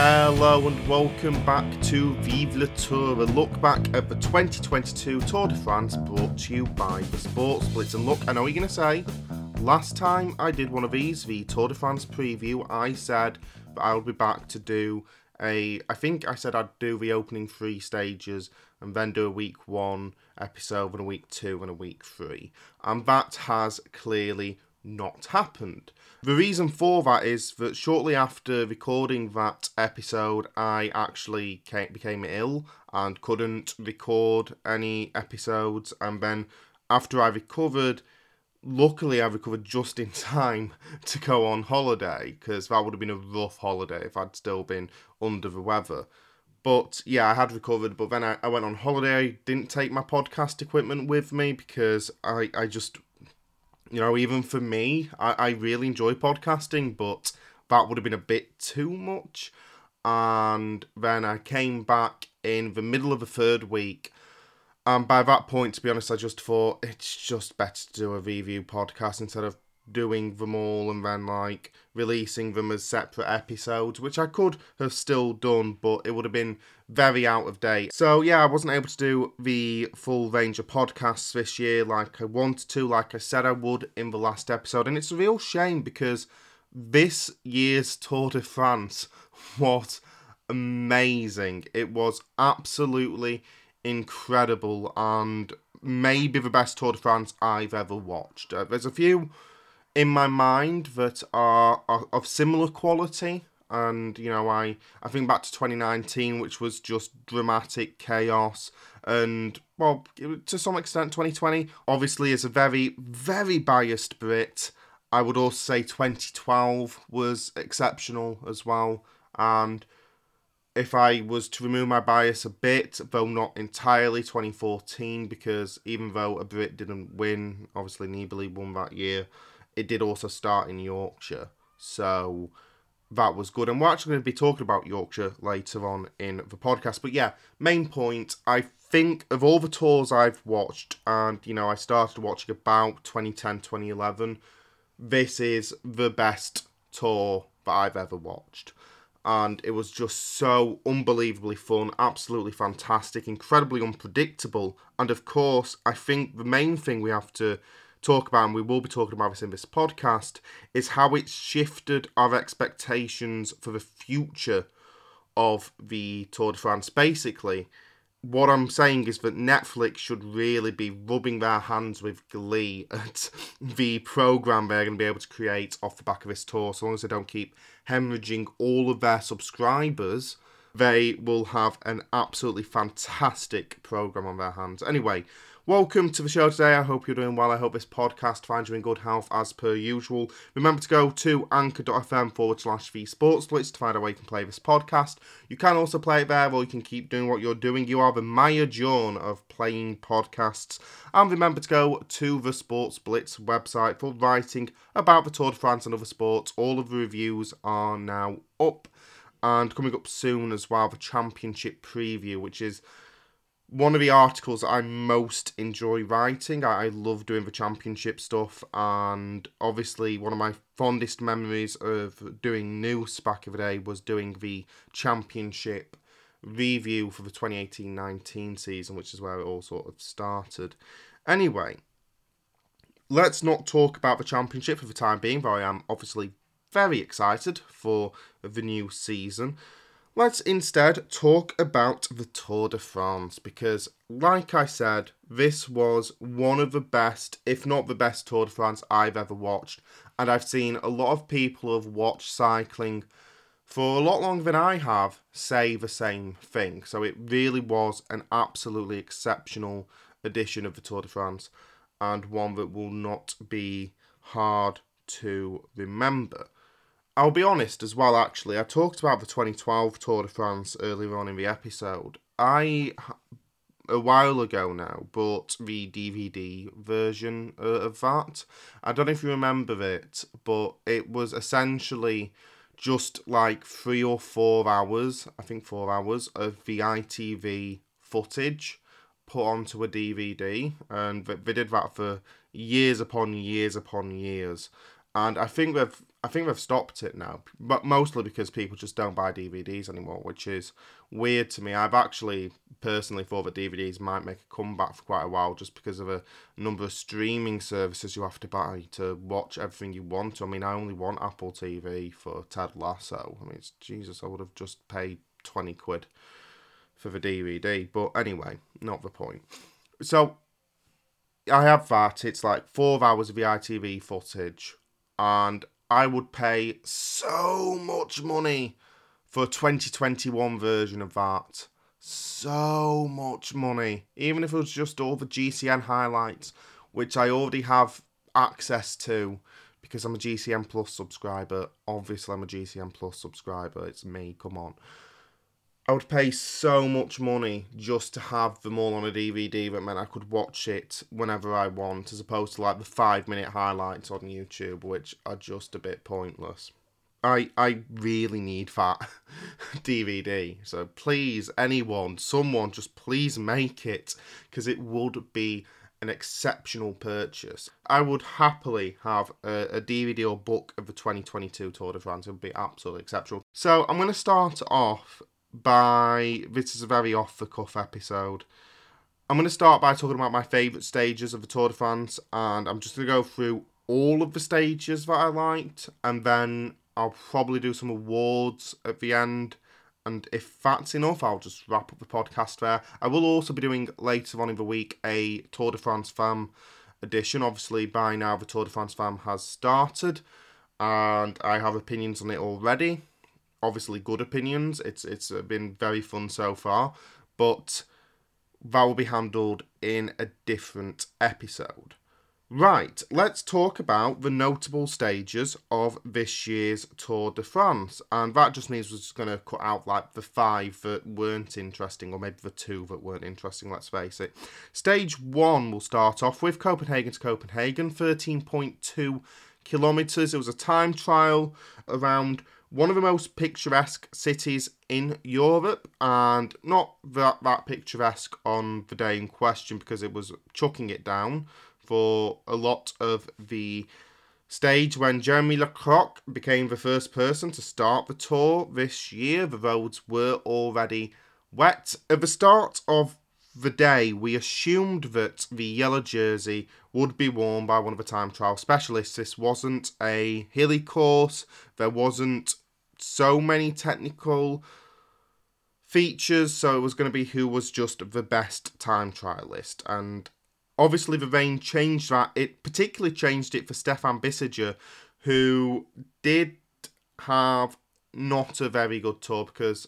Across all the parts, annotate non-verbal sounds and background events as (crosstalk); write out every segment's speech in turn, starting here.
Hello and welcome back to Vive le Tour, a look back at the 2022 Tour de France brought to you by the Sports Blitz. And look, I know you're going to say, last time I did one of these, the Tour de France preview, I said that I'll be back to do a, I think I said I'd do the opening three stages and then do a week one episode and a week two and a week three. And that has clearly not happened. The reason for that is that shortly after recording that episode, I actually came, became ill and couldn't record any episodes. And then after I recovered, luckily I recovered just in (laughs) time to go on holiday because that would have been a rough holiday if I'd still been under the weather. But yeah, I had recovered, but then I, I went on holiday. I didn't take my podcast equipment with me because I, I just you know, even for me, I, I really enjoy podcasting, but that would have been a bit too much. And then I came back in the middle of the third week. And by that point, to be honest, I just thought it's just better to do a review podcast instead of doing them all and then like releasing them as separate episodes, which I could have still done, but it would have been very out of date. So yeah, I wasn't able to do the full range of podcasts this year like I wanted to, like I said I would in the last episode, and it's a real shame because this year's Tour de France (laughs) was amazing. It was absolutely incredible and maybe the best Tour de France I've ever watched. Uh, there's a few in my mind that are, are of similar quality. And you know i i think back to 2019 which was just dramatic chaos. And well to some extent 2020 obviously is a very very biased brit. I would also say 2012 was exceptional as well. And if i was to remove my bias a bit though not entirely 2014 because even though a brit didn't win obviously nibali won that year it did also start in Yorkshire. So that was good. And we're actually going to be talking about Yorkshire later on in the podcast. But yeah, main point, I think of all the tours I've watched, and you know, I started watching about 2010, 2011, this is the best tour that I've ever watched. And it was just so unbelievably fun, absolutely fantastic, incredibly unpredictable. And of course, I think the main thing we have to talk about, and we will be talking about this in this podcast, is how it's shifted our expectations for the future of the Tour de France. Basically, what I'm saying is that Netflix should really be rubbing their hands with glee (laughs) at the program they're going to be able to create off the back of this tour. So long as they don't keep hemorrhaging all of their subscribers, they will have an absolutely fantastic program on their hands. Anyway, Welcome to the show today. I hope you're doing well. I hope this podcast finds you in good health as per usual. Remember to go to anchor.fm forward slash V Sports Blitz to find out where you can play this podcast. You can also play it there or you can keep doing what you're doing. You are the Maya John of playing podcasts. And remember to go to the Sports Blitz website for writing about the Tour de France and other sports. All of the reviews are now up. And coming up soon as well, the championship preview, which is one of the articles I most enjoy writing. I, I, love doing the championship stuff, and obviously, one of my fondest memories of doing news back in the day was doing the championship review for the 2018 19 season, which is where it all sort of started. Anyway, let's not talk about the championship for the time being, though I am obviously very excited for the new season. Let's instead talk about the Tour de France because, like I said, this was one of the best, if not the best Tour de France I've ever watched. And I've seen a lot of people who have watched cycling for a lot longer than I have say the same thing. So it really was an absolutely exceptional edition of the Tour de France and one that will not be hard to remember. I'll be honest as well, actually. I talked about the 2012 Tour de France earlier on in the episode. I, a while ago now, bought the DVD version uh, of that. I don't know if you remember it, but it was essentially just like three or four hours, I think four hours, of the ITV footage put onto a DVD. And they did that for years upon years upon years. And I think they've I think they've stopped it now, but mostly because people just don't buy DVDs anymore, which is weird to me. I've actually personally thought that DVDs might make a comeback for quite a while just because of a number of streaming services you have to buy to watch everything you want. I mean, I only want Apple TV for Ted Lasso. I mean, it's Jesus, I would have just paid 20 quid for the DVD. But anyway, not the point. So I have that. It's like four hours of the ITV footage, and I would pay so much money for a 2021 version of that. So much money. Even if it was just all the GCN highlights, which I already have access to because I'm a GCN Plus subscriber. Obviously, I'm a GCN Plus subscriber. It's me, come on. I would pay so much money just to have them all on a DVD that meant I could watch it whenever I want, as opposed to like the five minute highlights on YouTube, which are just a bit pointless. I I really need that (laughs) DVD. So please, anyone, someone, just please make it because it would be an exceptional purchase. I would happily have a, a, DVD or book of the 2022 Tour de France. It would be absolutely exceptional. So I'm going to start off by this is a very off the cuff episode. I'm going to start by talking about my favourite stages of the Tour de France, and I'm just going to go through all of the stages that I liked, and then I'll probably do some awards at the end. And if that's enough, I'll just wrap up the podcast there. I will also be doing later on in the week a Tour de France Femmes edition. Obviously, by now the Tour de France Femmes has started, and I have opinions on it already obviously good opinions. It's it's uh, been very fun so far, but that will be handled in a different episode. Right, let's talk about the notable stages of this year's Tour de France. And that just means we're just going to cut out like the five that weren't interesting, or maybe the two that weren't interesting, let's face it. Stage one will start off with Copenhagen to Copenhagen, 13.2 kilometres. It was a time trial around one of the most picturesque cities in Europe, and not that, that picturesque on the day in question because it was chucking it down for a lot of the stage when Jeremy Coq became the first person to start the tour this year. The roads were already wet. At the start of the day, we assumed that the yellow jersey would be worn by one of the time trial specialists. This wasn't a hilly course, there wasn't so many technical features, so it was going to be who was just the best time trialist. And obviously, the rain changed that. It particularly changed it for Stefan Bissegger, who did have not a very good tour because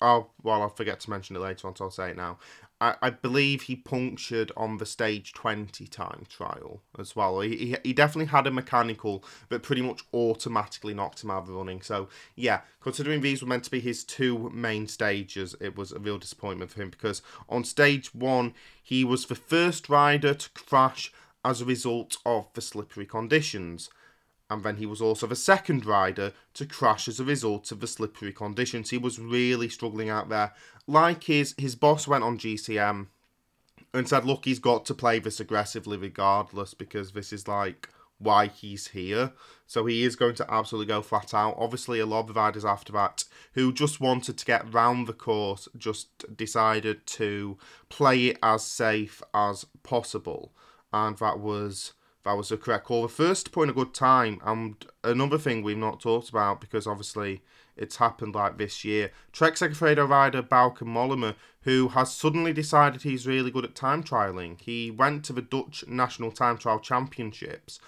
oh well I'll forget to mention it later on so I'll say it now. I, I believe he punctured on the stage 20 time trial as well. He, he, he definitely had a mechanical, but pretty much automatically knocked him out of the running. So, yeah, considering these were meant to be his two main stages, it was a real disappointment for him because on stage one, he was the first rider to crash as a result of the slippery conditions and then he was also the second rider to crash as a result of the slippery conditions. He was really struggling out there. Like his his boss went on GCN and said, "Look, he's got to play this aggressively regardless because this is like why he's here." So he is going to absolutely go flat out. Obviously, a lot of riders after that who just wanted to get round the course just decided to play it as safe as possible, and that was that was the correct call. The first point a good time, and another thing we've not talked about because obviously it's happened like this year. Trek Segafredo rider Bauke Mollema, who has suddenly decided he's really good at time trialing. He went to the Dutch National Time Trial Championships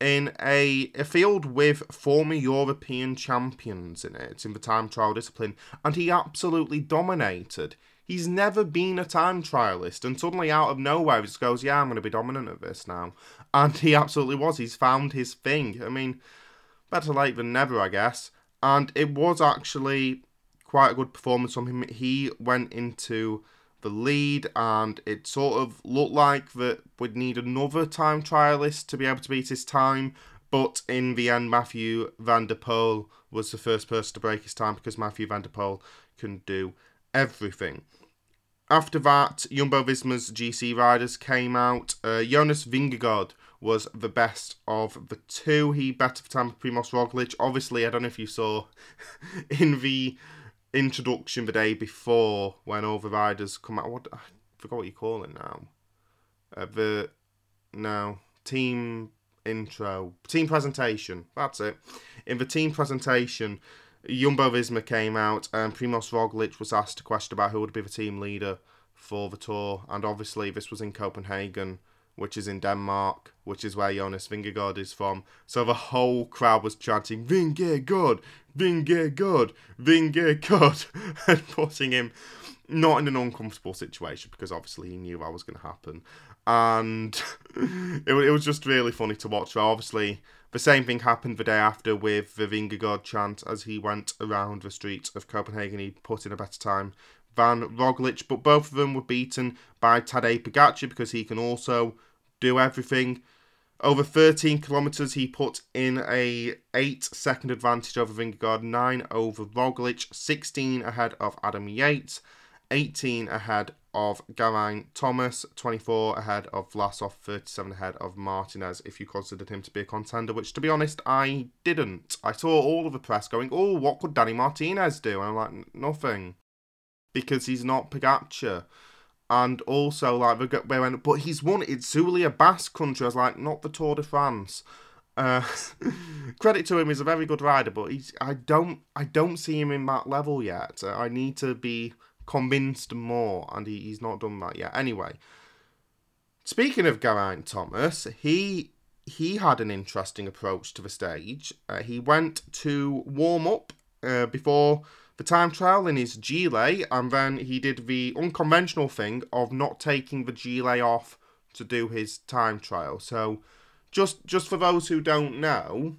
in a, a field with former European champions in it, in the time trial discipline, and he absolutely dominated. He's never been a time trialist, and suddenly out of nowhere, he just goes, Yeah, I'm going to be dominant at this now. And he absolutely was. He's found his thing. I mean, better late than never, I guess. And it was actually quite a good performance from him. He went into the lead, and it sort of looked like that we'd need another time trialist to be able to beat his time. But in the end, Mathieu van der Poel was the first person to break his time because Mathieu van der Poel can do everything. After that, Jumbo Visma's GC riders came out. Uh, Jonas Vingegaard was the best of the two. He better for time Primoz Roglic. Obviously, I don't know if you saw (laughs) in the introduction the day before when all the riders come out. What I forgot what you call it now. Uh, the no team intro, team presentation. That's it. In the team presentation, Jumbo Visma came out and Primoz Roglic was asked a question about who would be the team leader for the tour, and obviously this was in Copenhagen, which is in Denmark, which is where Jonas Vingegaard is from. So the whole crowd was chanting Vingegaard, Vingegaard, Vingegaard, (laughs) and putting him not in an uncomfortable situation because obviously he knew that was going to happen and (laughs) it, it was just really funny to watch. Obviously, the same thing happened the day after with the Vingegaard chant as he went around the streets of Copenhagen. He put in a better time than Roglic, but both of them were beaten by Tadej Pogacar because he can also do everything. Over 13 kilometres, he put in a 8 second advantage over Vingegaard, 9 over Roglic, 16 ahead of Adam Yates, 18 ahead of Geraint Thomas, 24 ahead of Vlasov, 37 ahead of Martinez, if you considered him to be a contender, which to be honest, I didn't. I saw all of the press going, oh, what could Danny Martinez do? And I'm like, nothing. Because he's not Pogacar. And also, like, they went, but he's won Itzulia Basque country. I was like, not the Tour de France. Uh, (laughs) credit to him, he's a very good rider, but he's I don't I don't see him in that level yet. I need to be convinced more, and he, he's not done that yet. Anyway, speaking of Geraint Thomas, he he had an interesting approach to the stage. Uh, he went to warm up uh, before the time trial in his gilet, and then he did the unconventional thing of not taking the gilet off to do his time trial. So, just just for those who don't know,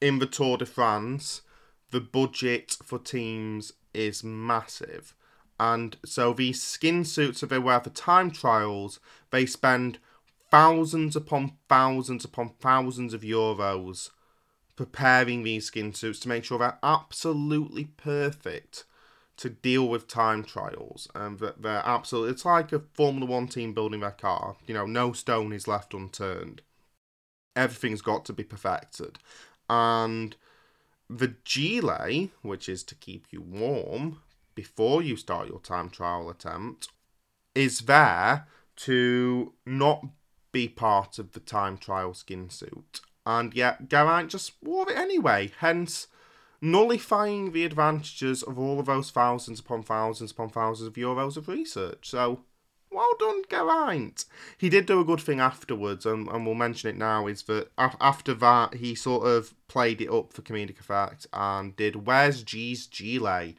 in the Tour de France, the budget for teams is massive. And so these skin suits that they wear for time trials, they spend thousands upon thousands upon thousands of euros preparing these skin suits to make sure they're absolutely perfect to deal with time trials. Um, and that they're absolutely it's like a formula one team building their car. You know no stone is left unturned. Everything's got to be perfected. And the gilet, which is to keep you warm before you start your time trial attempt, is there to not be part of the time trial skin suit. And yet, Geraint just wore it anyway, hence nullifying the advantages of all of those thousands upon thousands upon thousands of euros of research. So, well done, Geraint. He did do a good thing afterwards, and, and we'll mention it now. Is that after that he sort of played it up for comedic effect and did "Where's G's Gilet?"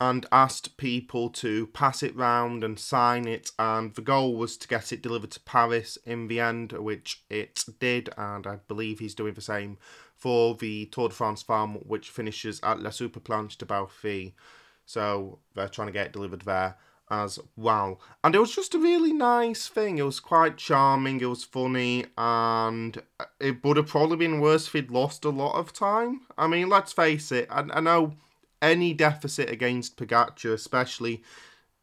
and asked people to pass it round and sign it, and the goal was to get it delivered to Paris in the end, which it did, and I believe he's doing the same for the Tour de France Femmes, which finishes at La Super Planche des Belles Filles. So they're trying to get it delivered there as well. And it was just a really nice thing. It was quite charming, it was funny, and it would have probably been worse if he'd lost a lot of time. I mean, let's face it, I, I know any deficit against Pogacar, especially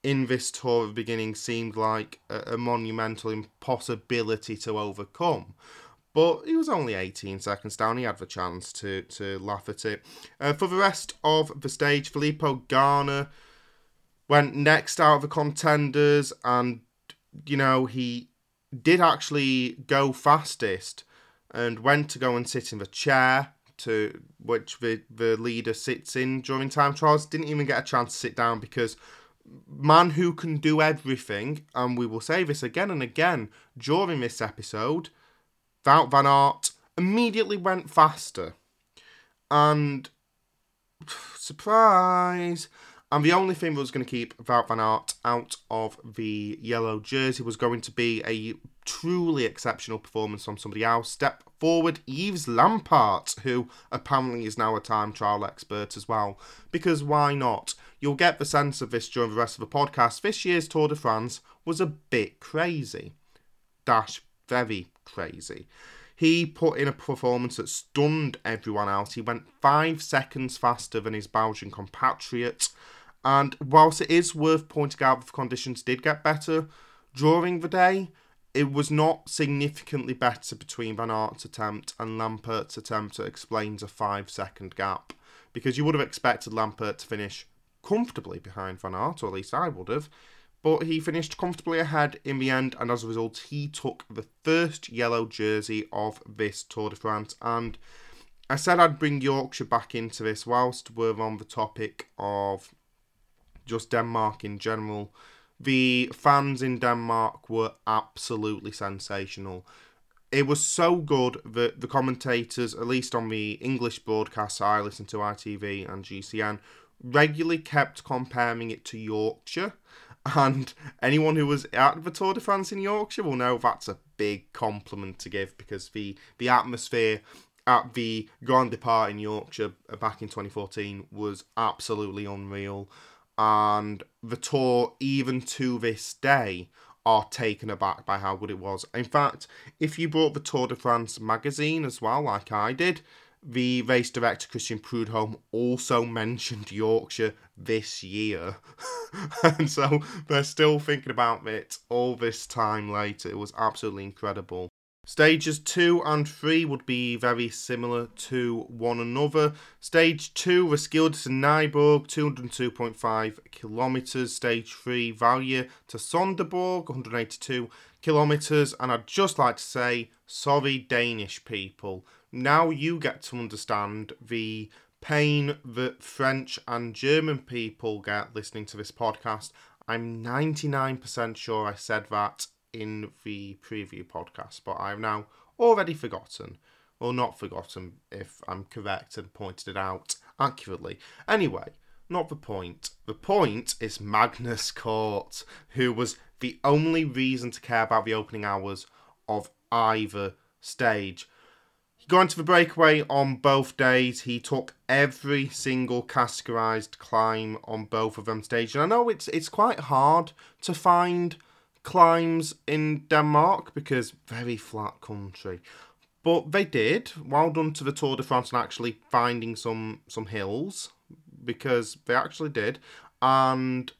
in this tour at the beginning, seemed like a, a monumental impossibility to overcome. But he was only 18 seconds down. He had the chance to, to laugh at it. Uh, for the rest of the stage, Filippo Ganna went next out of the contenders, and you know he did actually go fastest and went to go and sit in the chair to which the, the leader sits in during time trials. Didn't even get a chance to sit down because man who can do everything, and we will say this again and again during this episode, Wout Van Aert immediately went faster. And (sighs) surprise, and the only thing that was going to keep Wout van Aert out of the yellow jersey was going to be a truly exceptional performance from somebody else. Step forward, Yves Lampaert, who apparently is now a time trial expert as well. Because why not? You'll get the sense of this during the rest of the podcast. This year's Tour de France was a bit crazy. Dash, very crazy. He put in a performance that stunned everyone else. He went five seconds faster than his Belgian compatriot. And whilst it is worth pointing out that the conditions did get better during the day, it was not significantly better between Van Aert's attempt and Lampaert's attempt that explains a five second gap. Because you would have expected Lampert to finish comfortably behind Van Aert, or at least I would have. But he finished comfortably ahead in the end, and as a result, he took the first yellow jersey of this Tour de France. And I said I'd bring Yorkshire back into this whilst we're on the topic of just Denmark in general. The fans in Denmark were absolutely sensational. It was so good that the commentators, at least on the English broadcasts I listen to, ITV and GCN, regularly kept comparing it to Yorkshire. (laughs) And anyone who was at the Tour de France in Yorkshire will know that's a big compliment to give because the, the atmosphere at the Grand Depart in Yorkshire back in 2014 was absolutely unreal and the tour, even to this day, are taken aback by how good it was. In fact, if you bought the Tour de France magazine as well, like I did, the race director Christian Prudhomme also mentioned Yorkshire this year. (laughs) and so they're still thinking about it all this time later. It was absolutely incredible. Stages 2 and 3 would be very similar to one another. Stage 2, Roskilde to Nyborg, 202.5 kilometres. Stage 3, Vejle to Sonderborg, 182 kilometres. And I'd just like to say, sorry, Danish people. Now you get to understand the pain that French and German people get listening to this podcast. I'm 99% sure I said that in the preview podcast, but I've now already forgotten, or not forgotten if I'm correct and pointed it out accurately. Anyway, not the point. The point is Magnus Cort, who was the only reason to care about the opening hours of either stage. He got into the breakaway on both days, he took every single categorized climb on both of them stages. And I know it's it's quite hard to find climbs in Denmark because very flat country. But they did. Well done to the Tour de France and actually finding some some hills because they actually did, and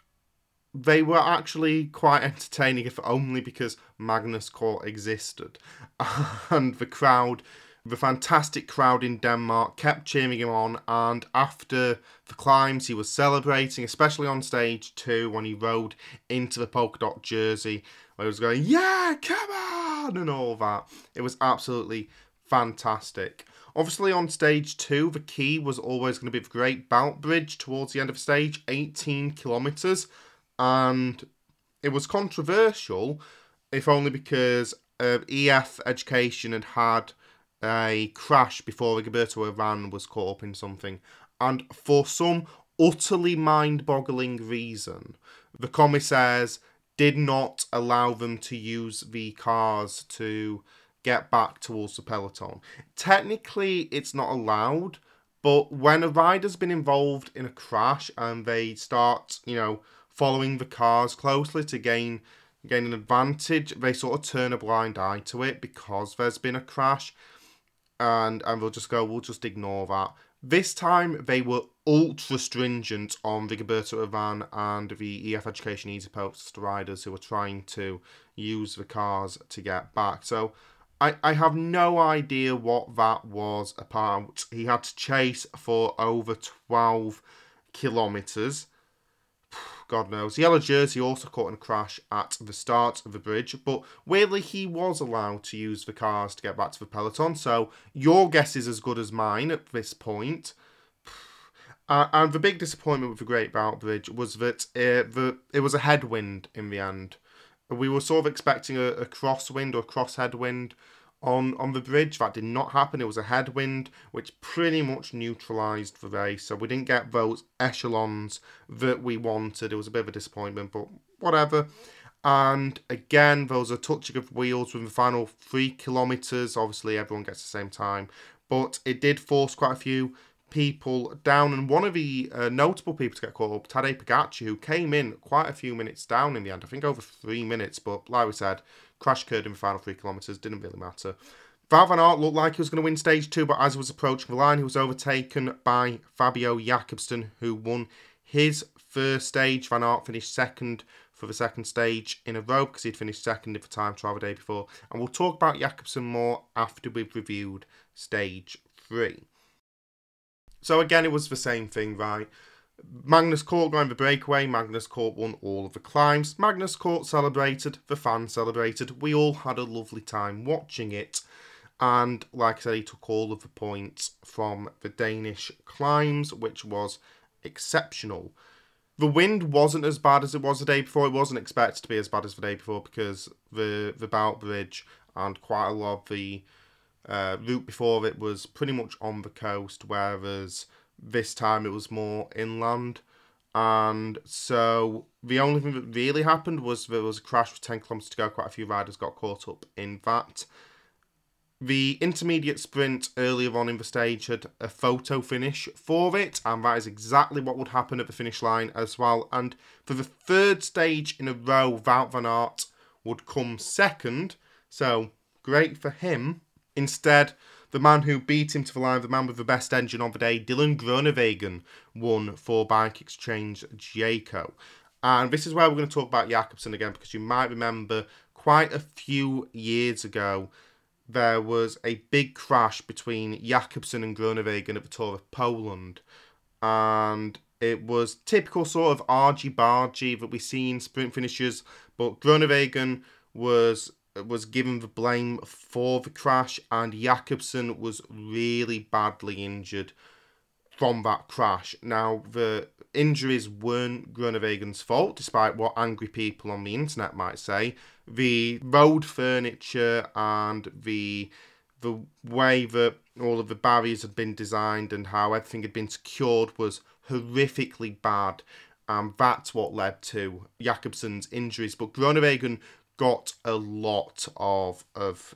they were actually quite (laughs) entertaining, if only because Magnus Cort existed, (laughs) and the crowd the fantastic crowd in Denmark kept cheering him on, and after the climbs, he was celebrating, especially on stage two when he rode into the polka dot jersey, where he was going, Yeah, come on, and all that. It was absolutely fantastic. Obviously, on stage two, the key was always going to be the Great Belt Bridge towards the end of stage, 18 kilometres, and it was controversial, if only because uh, EF Education had had a crash before Rigoberto Urán was caught up in something. And for some utterly mind boggling reason, the commissaires did not allow them to use the cars to get back towards the peloton. Technically, it's not allowed, but when a rider's been involved in a crash and they start, you know, following the cars closely to gain gain an advantage, they sort of turn a blind eye to it because there's been a crash and and they'll just go, we'll just ignore that. This time they were ultra stringent on Rigoberto Urán and the EF Education Easy Post riders who were trying to use the cars to get back. So I, I have no idea what that was about. He had to chase for over 12 kilometres. God knows. Yellow Jersey also caught in a crash at the start of the bridge, but weirdly he was allowed to use the cars to get back to the peloton. So your guess is as good as mine at this point. (sighs) Uh, and the big disappointment with the Great Belt Bridge was that uh, the it was a headwind in the end. We were sort of expecting a, a crosswind or cross headwind on on the bridge. That did not happen. It was a headwind, which pretty much neutralised the race. So we didn't get those echelons that we wanted. It was a bit of a disappointment, but whatever. And again, there was a touching of wheels with the final three kilometres. Obviously, everyone gets the same time, but it did force quite a few people down. And one of the uh, notable people to get caught up, Tadej Pogacar, who came in quite a few minutes down in the end. I think over three minutes, but like we said, Crash occurred in the final three kilometres, didn't really matter. Wout van Aert looked like he was going to win stage two, but as he was approaching the line, he was overtaken by Fabio Jakobsen, who won his first stage. Van Aert finished second for the second stage in a row because he'd finished second in the time trial the day before. And we'll talk about Jakobsen more after we've reviewed stage three. So again, it was the same thing, right? Magnus Cort going the breakaway. Magnus Cort won all of the climbs. Magnus Cort celebrated. The fans celebrated. We all had a lovely time watching it. And like I said, he took all of the points from the Danish climbs, which was exceptional. The wind wasn't as bad as it was the day before. It wasn't expected to be as bad as the day before because the the Belt Bridge and quite a lot of the uh, route before it was pretty much on the coast, whereas this time it was more inland. And so the only thing that really happened was there was a crash with 10 kilometres to go. Quite a few riders got caught up in that. The intermediate sprint earlier on in the stage had a photo finish for it, and that is exactly what would happen at the finish line as well. And for the third stage in a row, Wout van Aert would come second, so great for him. Instead, the man who beat him to the line, the man with the best engine on the day, Dylan Groenewegen, won for Bike Exchange Jayco. And this is where we're going to talk about Jakobsen again because you might remember quite a few years ago there was a big crash between Jakobsen and Groenewegen at the Tour of Poland. And it was typical sort of argy-bargy that we see in sprint finishes, but Groenewegen was was given the blame for the crash, and Jakobsen was really badly injured from that crash. Now, the injuries weren't Groenewegen's fault, despite what angry people on the internet might say. The road furniture and the the way that all of the barriers had been designed and how everything had been secured was horrifically bad. And that's what led to Jakobsen's injuries. But Groenewegen got a lot of of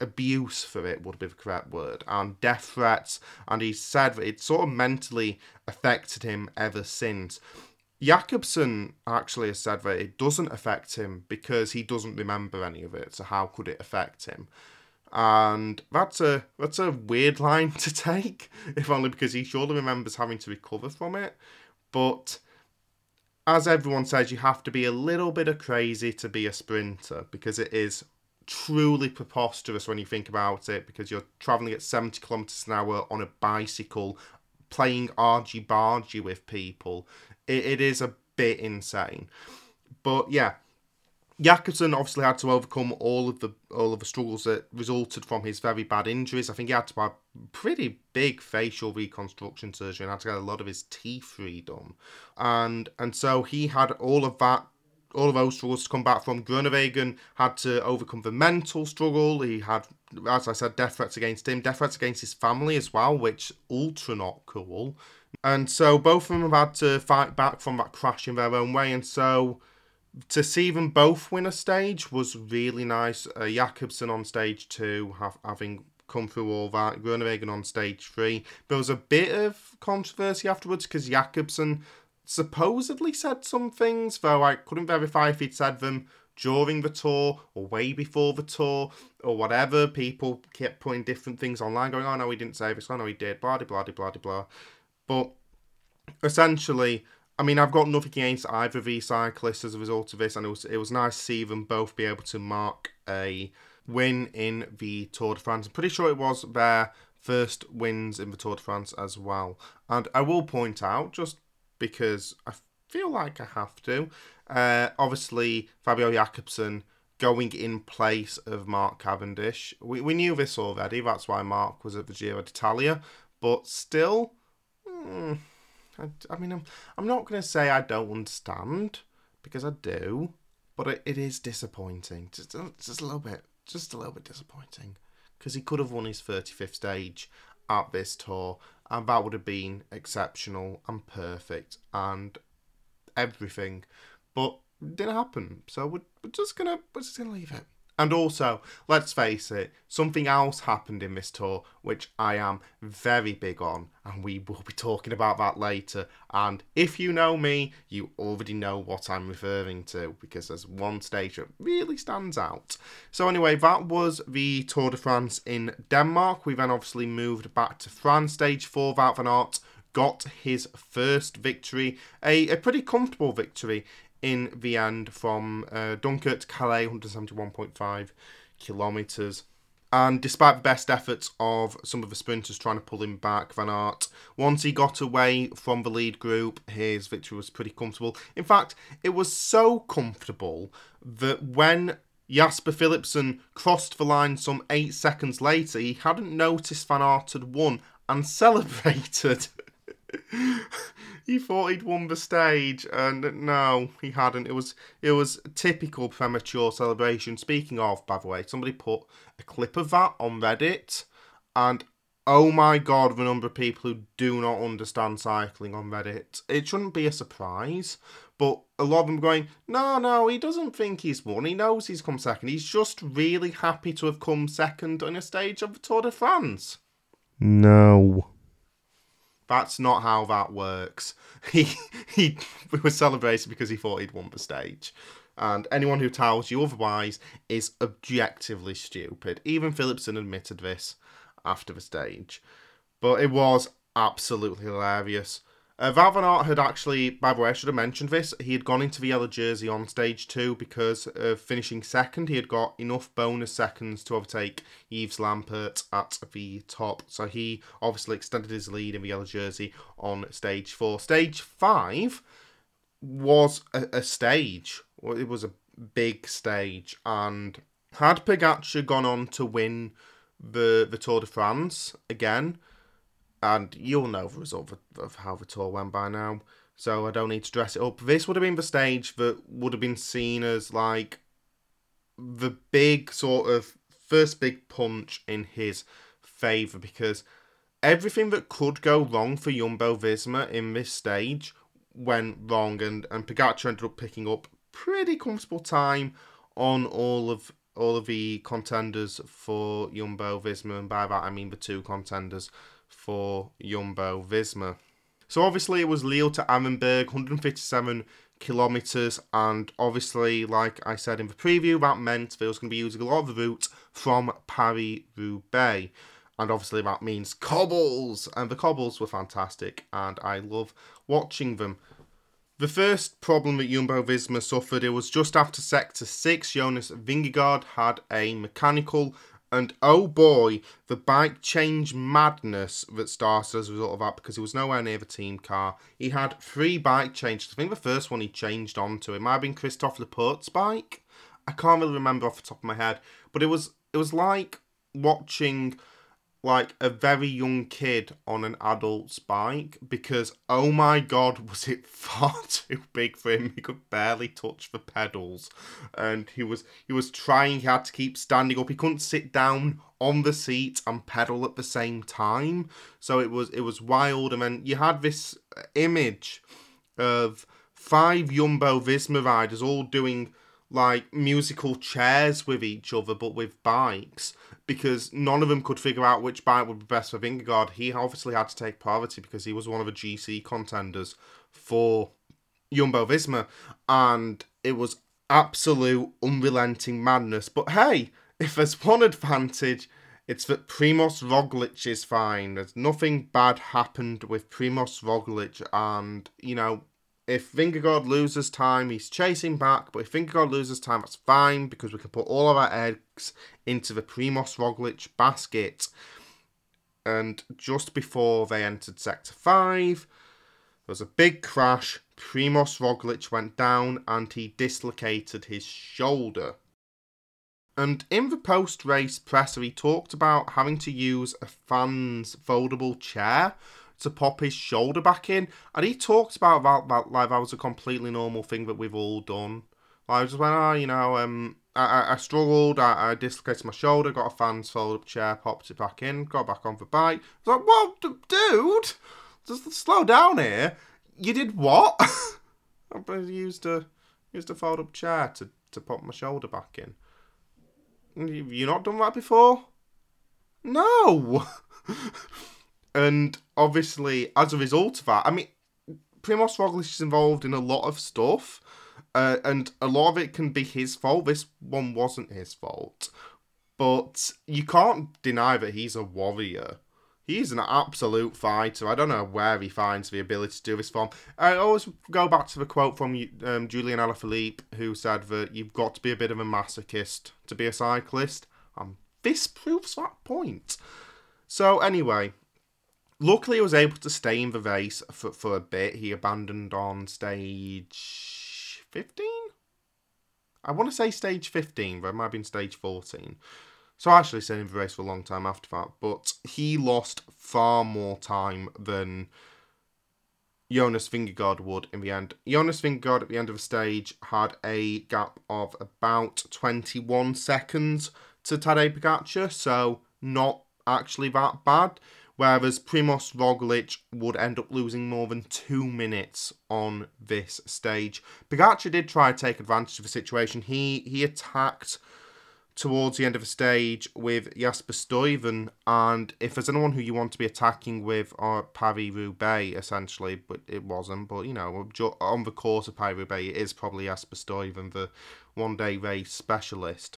abuse for it would be the correct word and death threats and he said that it sort of mentally affected him ever since. Jakobsen actually has said that it doesn't affect him because he doesn't remember any of it so how could it affect him? And that's a that's a weird (laughs) line to take if only because he surely remembers having to recover from it but as everyone says, you have to be a little bit of crazy to be a sprinter because it is truly preposterous when you think about it because you're traveling at 70 kilometers an hour on a bicycle playing argy bargy with people. It, it is a bit insane. But yeah, Jakobsen obviously had to overcome all of the all of the struggles that resulted from his very bad injuries. I think he had to have pretty big facial reconstruction surgery and had to get a lot of his teeth redone. And and so he had all of that all of those struggles to come back from. Groenewegen had to overcome the mental struggle. He had, as I said, death threats against him, death threats against his family as well, which ultra not cool. And so both of them have had to fight back from that crash in their own way. And so to see them both win a stage was really nice. Uh, Jakobsen on stage two, have, having come through all that. Groenewegen on stage three. There was a bit of controversy afterwards because Jakobsen supposedly said some things, though I couldn't verify if he'd said them during the tour or way before the tour or whatever. People kept putting different things online, going, "Oh no, he didn't say this. Oh no, he did." Blah blah blah blah blah. But essentially, I mean, I've got nothing against either of these cyclists as a result of this, and it was it was nice to see them both be able to mark a win in the Tour de France. I'm pretty sure it was their first wins in the Tour de France as well. And I will point out, just because I feel like I have to, uh, obviously Fabio Jakobsen going in place of Mark Cavendish. We, we knew this already, that's why Mark was at the Giro d'Italia, but still. Hmm, I, I mean, I'm, I'm not going to say I don't understand, because I do, but it, it is disappointing. Just, just a little bit. Just a little bit disappointing. Because he could have won his 35th stage at this tour, and that would have been exceptional and perfect and everything. But it didn't happen. So we're, we're just gonna we're just gonna leave it. And also, let's face it, something else happened in this tour which I am very big on, and we will be talking about that later. And if you know me, you already know what I'm referring to because there's one stage that really stands out. So, anyway, that was the Tour de France in Denmark. We then obviously moved back to France, stage four, Wout van got his first victory, a, a pretty comfortable victory in the end from uh, Dunkirk to Calais, 171.5 kilometres. And despite the best efforts of some of the sprinters trying to pull him back, Van Aert, once he got away from the lead group, his victory was pretty comfortable. In fact, it was so comfortable that when Jasper Philipsen crossed the line some eight seconds later, he hadn't noticed Van Aert had won and (laughs) celebrated. He thought he'd won the stage, and no, he hadn't. It was it was typical premature celebration. Speaking of, by the way, somebody put a clip of that on Reddit, and oh my god, the number of people who do not understand cycling on Reddit. It shouldn't be a surprise, but a lot of them going, no, no, he doesn't think he's won. He knows he's come second. He's just really happy to have come second on a stage of the Tour de France. No. That's not how that works. (laughs) He he was celebrating because he thought he'd won the stage. And anyone who tells you otherwise is objectively stupid. Even Philipsen admitted this after the stage. But it was absolutely hilarious. Uh, had actually, by the way, I should have mentioned this. He had gone into the yellow jersey on stage two because of finishing second. He had got enough bonus seconds to overtake Yves Lampaert at the top. So he obviously extended his lead in the yellow jersey on stage four. Stage five was a, a stage. It was a big stage. And had Pogacar gone on to win the, the Tour de France again, and you'll know the result of, of how the tour went by now, so I don't need to dress it up. This would have been the stage that would have been seen as like the big sort of first big punch in his favour because everything that could go wrong for Jumbo Visma in this stage went wrong, and and Pogacar ended up picking up pretty comfortable time on all of all of the contenders for Jumbo Visma, and by that I mean the two contenders for Jumbo Visma. So obviously it was Lille to Arenberg, 157 kilometres, and obviously, like I said in the preview, that meant they was going to be using a lot of the route from Paris Roubaix. And obviously, that means cobbles, and the cobbles were fantastic, and I love watching them. The first problem that Jumbo Visma suffered, it was just after sector 6. Jonas Vingegaard had a mechanical and oh boy, the bike change madness that started as a result of that because he was nowhere near the team car. He had three bike changes. I think the first one he changed onto it might have been Christophe Laporte's bike. I can't really remember off the top of my head, but it was it was like watching like a very young kid on an adult's bike because oh my god (laughs) was it far (laughs) too big for him. He could barely touch the pedals. And he was he was trying he had to keep standing up. He couldn't sit down on the seat and pedal at the same time. So it was it was wild. And then you had this uh, image of five Jumbo Visma riders all doing like musical chairs with each other but with bikes because none of them could figure out which bike would be best for Vingegaard. He obviously had to take priority because he was one of the GC contenders for Jumbo Visma, and it was absolute unrelenting madness. But hey, if there's one advantage, it's that Primoz Roglic is fine. There's nothing bad happened with Primoz Roglic, and you know if Vingegaard loses time, he's chasing back. But if Vingegaard loses time, that's fine because we can put all of our eggs into the Primoz Roglic basket. And just before they entered Sector 5, there was a big crash. Primoz Roglic went down and he dislocated his shoulder. And in the post race presser, he talked about having to use a fan's foldable chair to pop his shoulder back in. And he talked about that, that like that was a completely normal thing that we've all done. Like, I just went, oh, you know, um, I, I, struggled, I, I dislocated my shoulder, got a fan's fold up chair, popped it back in, got back on the bike. I was like, well, dude, just slow down here. You did what? (laughs) I used a used a fold up chair to, to pop my shoulder back in. You not done that before? No. (laughs) And obviously, as a result of that, I mean, Primoz Roglic is involved in a lot of stuff, uh, and a lot of it can be his fault. This one wasn't his fault, but you can't deny that he's a warrior. He's an absolute fighter. I don't know where he finds the ability to do this from. I always go back to the quote from um, Julian Alaphilippe, who said that you've got to be a bit of a masochist to be a cyclist. And this proves that point. So, anyway, luckily he was able to stay in the race for, for a bit. He abandoned on stage 15? I want to say stage 15, but it might have been stage 14. So I actually stayed in the race for a long time after that, but he lost far more time than Jonas Vingegaard would in the end. Jonas Vingegaard at the end of the stage had a gap of about 21 seconds to Tadej Pogacar, so not actually that bad. Whereas Primoz Roglic would end up losing more than two minutes on this stage. Pogacar did try to take advantage of the situation. He he attacked towards the end of the stage with Jasper Stuyven, and if there's anyone who you want to be attacking with, or Paris Roubaix essentially, but it wasn't. But you know, on the course of Paris Roubaix, it is probably Jasper Stuyven, the one day race specialist.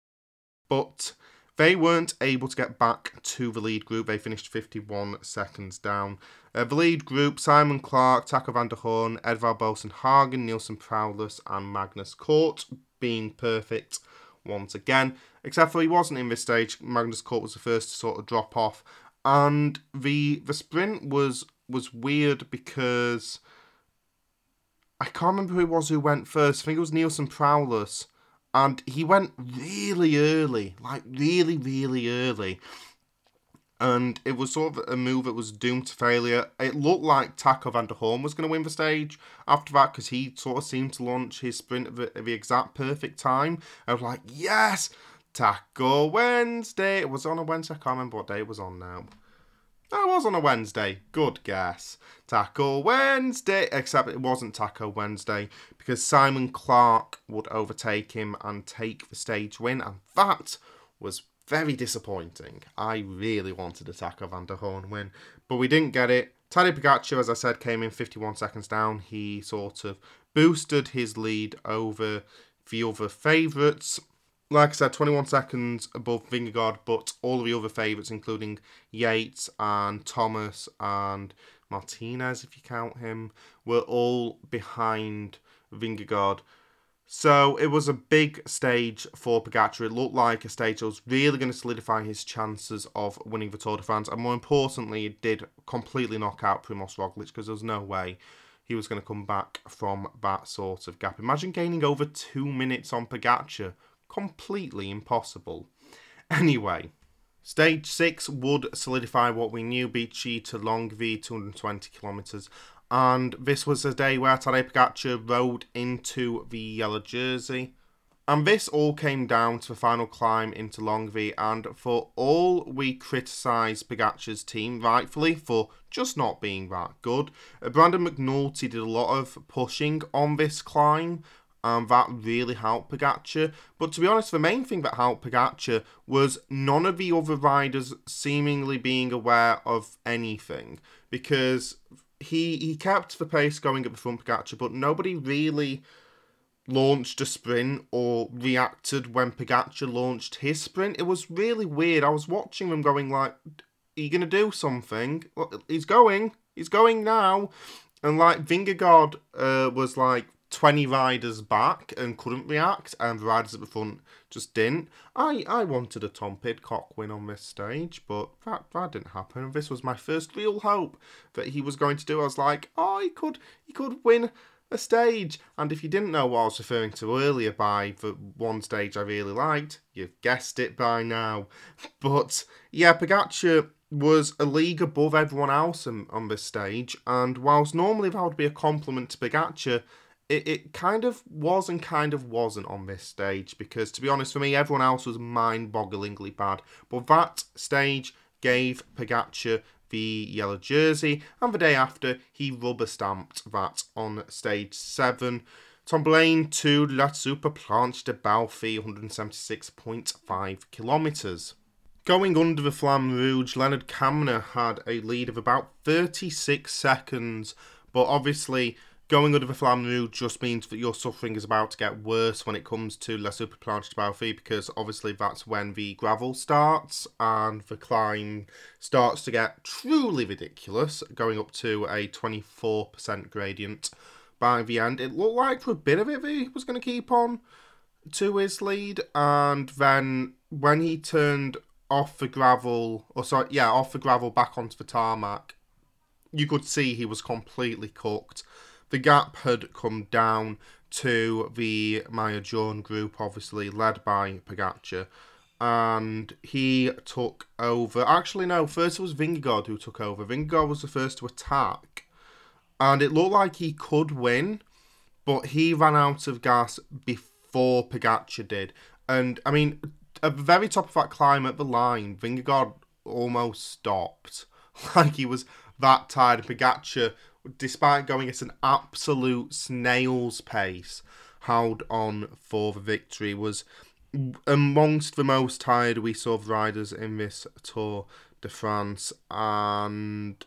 But they weren't able to get back to the lead group. They finished 51 seconds down. Uh, the lead group Simon Clarke, Taco van der Hoorn, Edvald Boasson Hagen, Neilson Powless, and Magnus Cort being perfect once again. Except for he wasn't in this stage. Magnus Cort was the first to sort of drop off. And the the sprint was was weird because I can't remember who it was who went first. I think it was Neilson Powless. And he went really early, like really, really early and it was sort of a move that was doomed to failure. It looked like Taco van der Hoorn was going to win the stage after that because he sort of seemed to launch his sprint at the, at the, exact perfect time. I was like, yes, Taco Wednesday. It was on a Wednesday. I can't remember what day it was on now. That was on a Wednesday. Good guess. Taco Wednesday. Except it wasn't Taco Wednesday because Simon Clarke would overtake him and take the stage win, and that was very disappointing. I really wanted a Taco van der Hoorn win, but we didn't get it. Tadej Pogacar, as I said, came in 51 seconds down. He sort of boosted his lead over the other favourites. Like I said, 21 seconds above Vingegaard, but all of the other favourites, including Yates and Thomas and Martinez, if you count him, were all behind Vingegaard. So it was a big stage for Pogacar. It looked like a stage that was really going to solidify his chances of winning the Tour de France, and more importantly, it did completely knock out Primoz Roglic because there was no way he was going to come back from that sort of gap. Imagine gaining over two minutes on Pogacar. Completely impossible. (laughs) Anyway, stage six would solidify what we knew: Beachy to Longwy, 220 kilometers, and this was a day where Tadej Pogacar rode into the yellow jersey. And this all came down to the final climb into Longwy, and for all we criticise Pogacar's team, rightfully, for just not being that good, Brandon McNulty did a lot of pushing on this climb, and that really helped Pogacar. But to be honest, the main thing that helped Pogacar was none of the other riders seemingly being aware of anything, because he he kept the pace going at the front Pogacar, but nobody really launched a sprint or reacted when Pogacar launched his sprint. It was really weird. I was watching them going like, "Are you gonna do something?" Well, he's going. He's going now, and like Vingegaard uh, was like 20 riders back and couldn't react, and the riders at the front just didn't. I, I wanted a Tom Pidcock win on this stage, but that, that didn't happen. This was my first real hope that he was going to do. I was like, oh, he could he could win a stage. And if you didn't know what I was referring to earlier by the one stage I really liked, you've guessed it by now. (laughs) But yeah, Pogacar was a league above everyone else on, on this stage, and whilst normally that would be a compliment to Pogacar, it, it kind of was and kind of wasn't on this stage because, to be honest, for me, everyone else was mind bogglingly bad. But that stage gave Pogacar the yellow jersey, and the day after, he rubber stamped that on stage 7. Tomblaine to La Super Planche des Belles Filles, 176.5 kilometres. Going under the Flamme Rouge, Leonard Kämna had a lead of about 36 seconds, but obviously going under the Flamme just means that your suffering is about to get worse when it comes to La de Bouffy because obviously that's when the gravel starts and the climb starts to get truly ridiculous, going up to a 24% gradient by the end. It looked like for a bit of it he was going to keep on to his lead, and then when he turned off the gravel, or sorry, yeah, off the gravel back onto the tarmac, you could see he was completely cooked. The gap had come down to the maillot jaune group, obviously led by Pogacar, and he took over. Actually, no, first it was Vingegaard who took over. Vingegaard was the first to attack, and it looked like he could win, but he ran out of gas before Pogacar did. And I mean, at the very top of that climb at the line, Vingegaard almost stopped. (laughs) Like he was that tired. Pogacar, despite going at an absolute snail's pace, held on for the victory. Was amongst the most tired we saw of riders in this Tour de France, and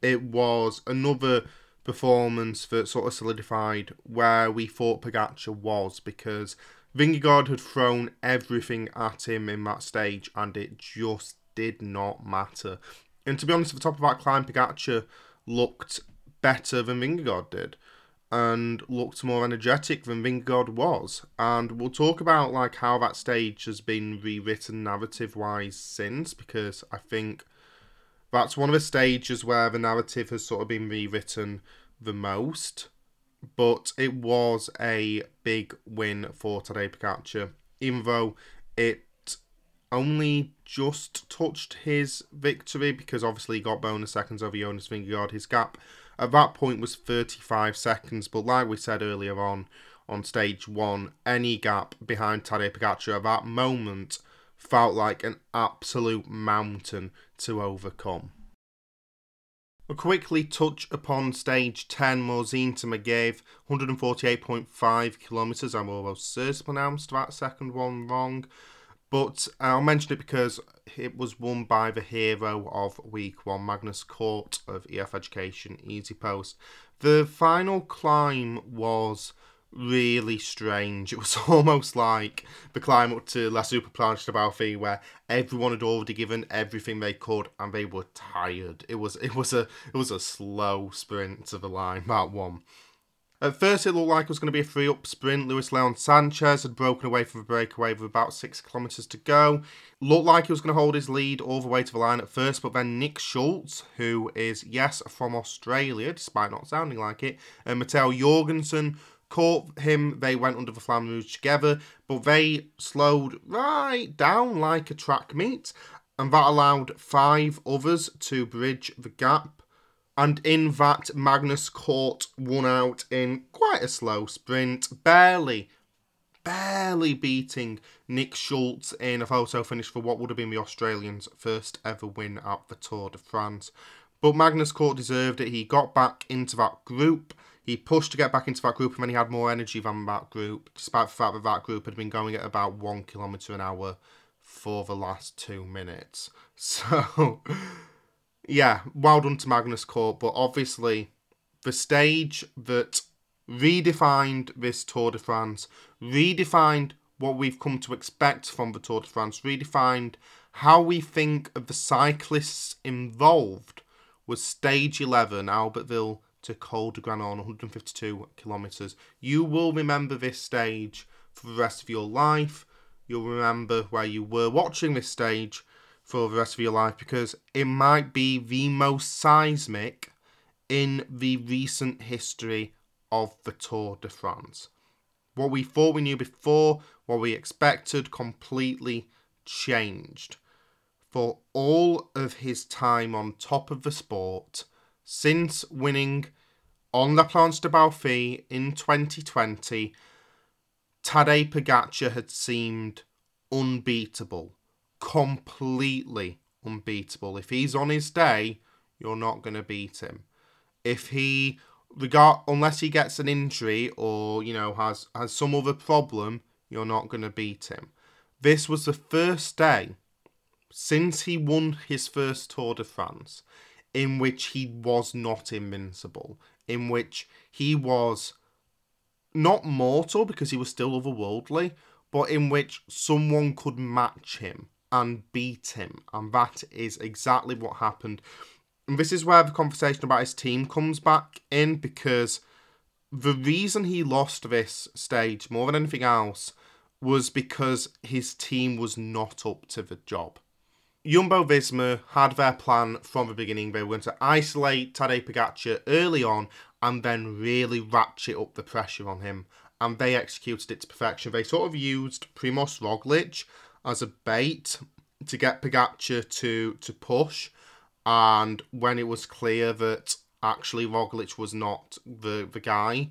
it was another performance that sort of solidified where we thought Pogacar was because Vingegaard had thrown everything at him in that stage and it just did not matter. And to be honest, at the top of that climb, Pogacar looked better than Vingegaard did and looked more energetic than Vingegaard was. And we'll talk about like how that stage has been rewritten narrative wise since because I think that's one of the stages where the narrative has sort of been rewritten the most. But it was a big win for Tadej Pogacar, even though it only just touched his victory because obviously he got bonus seconds over Jonas Vingegaard. His gap at that point was 35 seconds, but like we said earlier on on stage one, any gap behind Tadej Pogacar at that moment felt like an absolute mountain to overcome. We'll quickly touch upon stage 10, Morzine to Megève, 148.5 kilometres. I'm almost certain pronounced that second one wrong. But I'll mention it because it was won by the hero of week one, Magnus Cort of EF Education EasyPost. The final climb was really strange. It was (laughs) almost like the climb up to La Super Planche des Belles Filles where everyone had already given everything they could and they were tired. It was it was a it was a slow sprint to the line, that one. At first, it looked like it was going to be a free up sprint. Luis Leon Sanchez had broken away from the breakaway with about six kilometres to go. Looked like he was going to hold his lead all the way to the line at first, but then Nick Schultz, who is, yes, from Australia, despite not sounding like it, and Matteo Jorgenson caught him. They went under the Flamme Rouge together, but they slowed right down like a track meet, and that allowed five others to bridge the gap and in that, Magnus Cort won out in quite a slow sprint, barely, barely beating Nick Schultz in a photo finish for what would have been the Australians' first ever win at the Tour de France. But Magnus Cort deserved it. He got back into that group. He pushed to get back into that group, and then he had more energy than that group, despite the fact that that group had been going at about one kilometre an hour for the last two minutes. (laughs) So yeah, well done to Magnus Cort, but obviously the stage that redefined this Tour de France, redefined what we've come to expect from the Tour de France, redefined how we think of the cyclists involved was stage 11, Albertville to Col de Granon, 152 kilometres. You will remember this stage for the rest of your life. You'll remember where you were watching this stage for the rest of your life because it might be the most seismic in the recent history of the Tour de France. What we thought we knew before, what we expected, completely changed. For all of his time on top of the sport, since winning on La Planche des Belles Filles in 2020, Tadej Pogacar had seemed unbeatable completely unbeatable. If he's on his day, you're not going to beat him. If he regard unless he gets an injury or you know has has some other problem, you're not going to beat him. This was the first day since he won his first Tour de France in which he was not invincible, in which he was not mortal because he was still otherworldly, but in which someone could match him and beat him. And that is exactly what happened. And this is where the conversation about his team comes back in because the reason he lost this stage more than anything else was because his team was not up to the job. Jumbo Visma had their plan from the beginning. They were going to isolate Tadej Pogacar early on and then really ratchet up the pressure on him. And they executed it to perfection. They sort of used Primoz Roglic as a bait to get Pogacar to, to push. And when it was clear that actually Roglic was not the, the guy,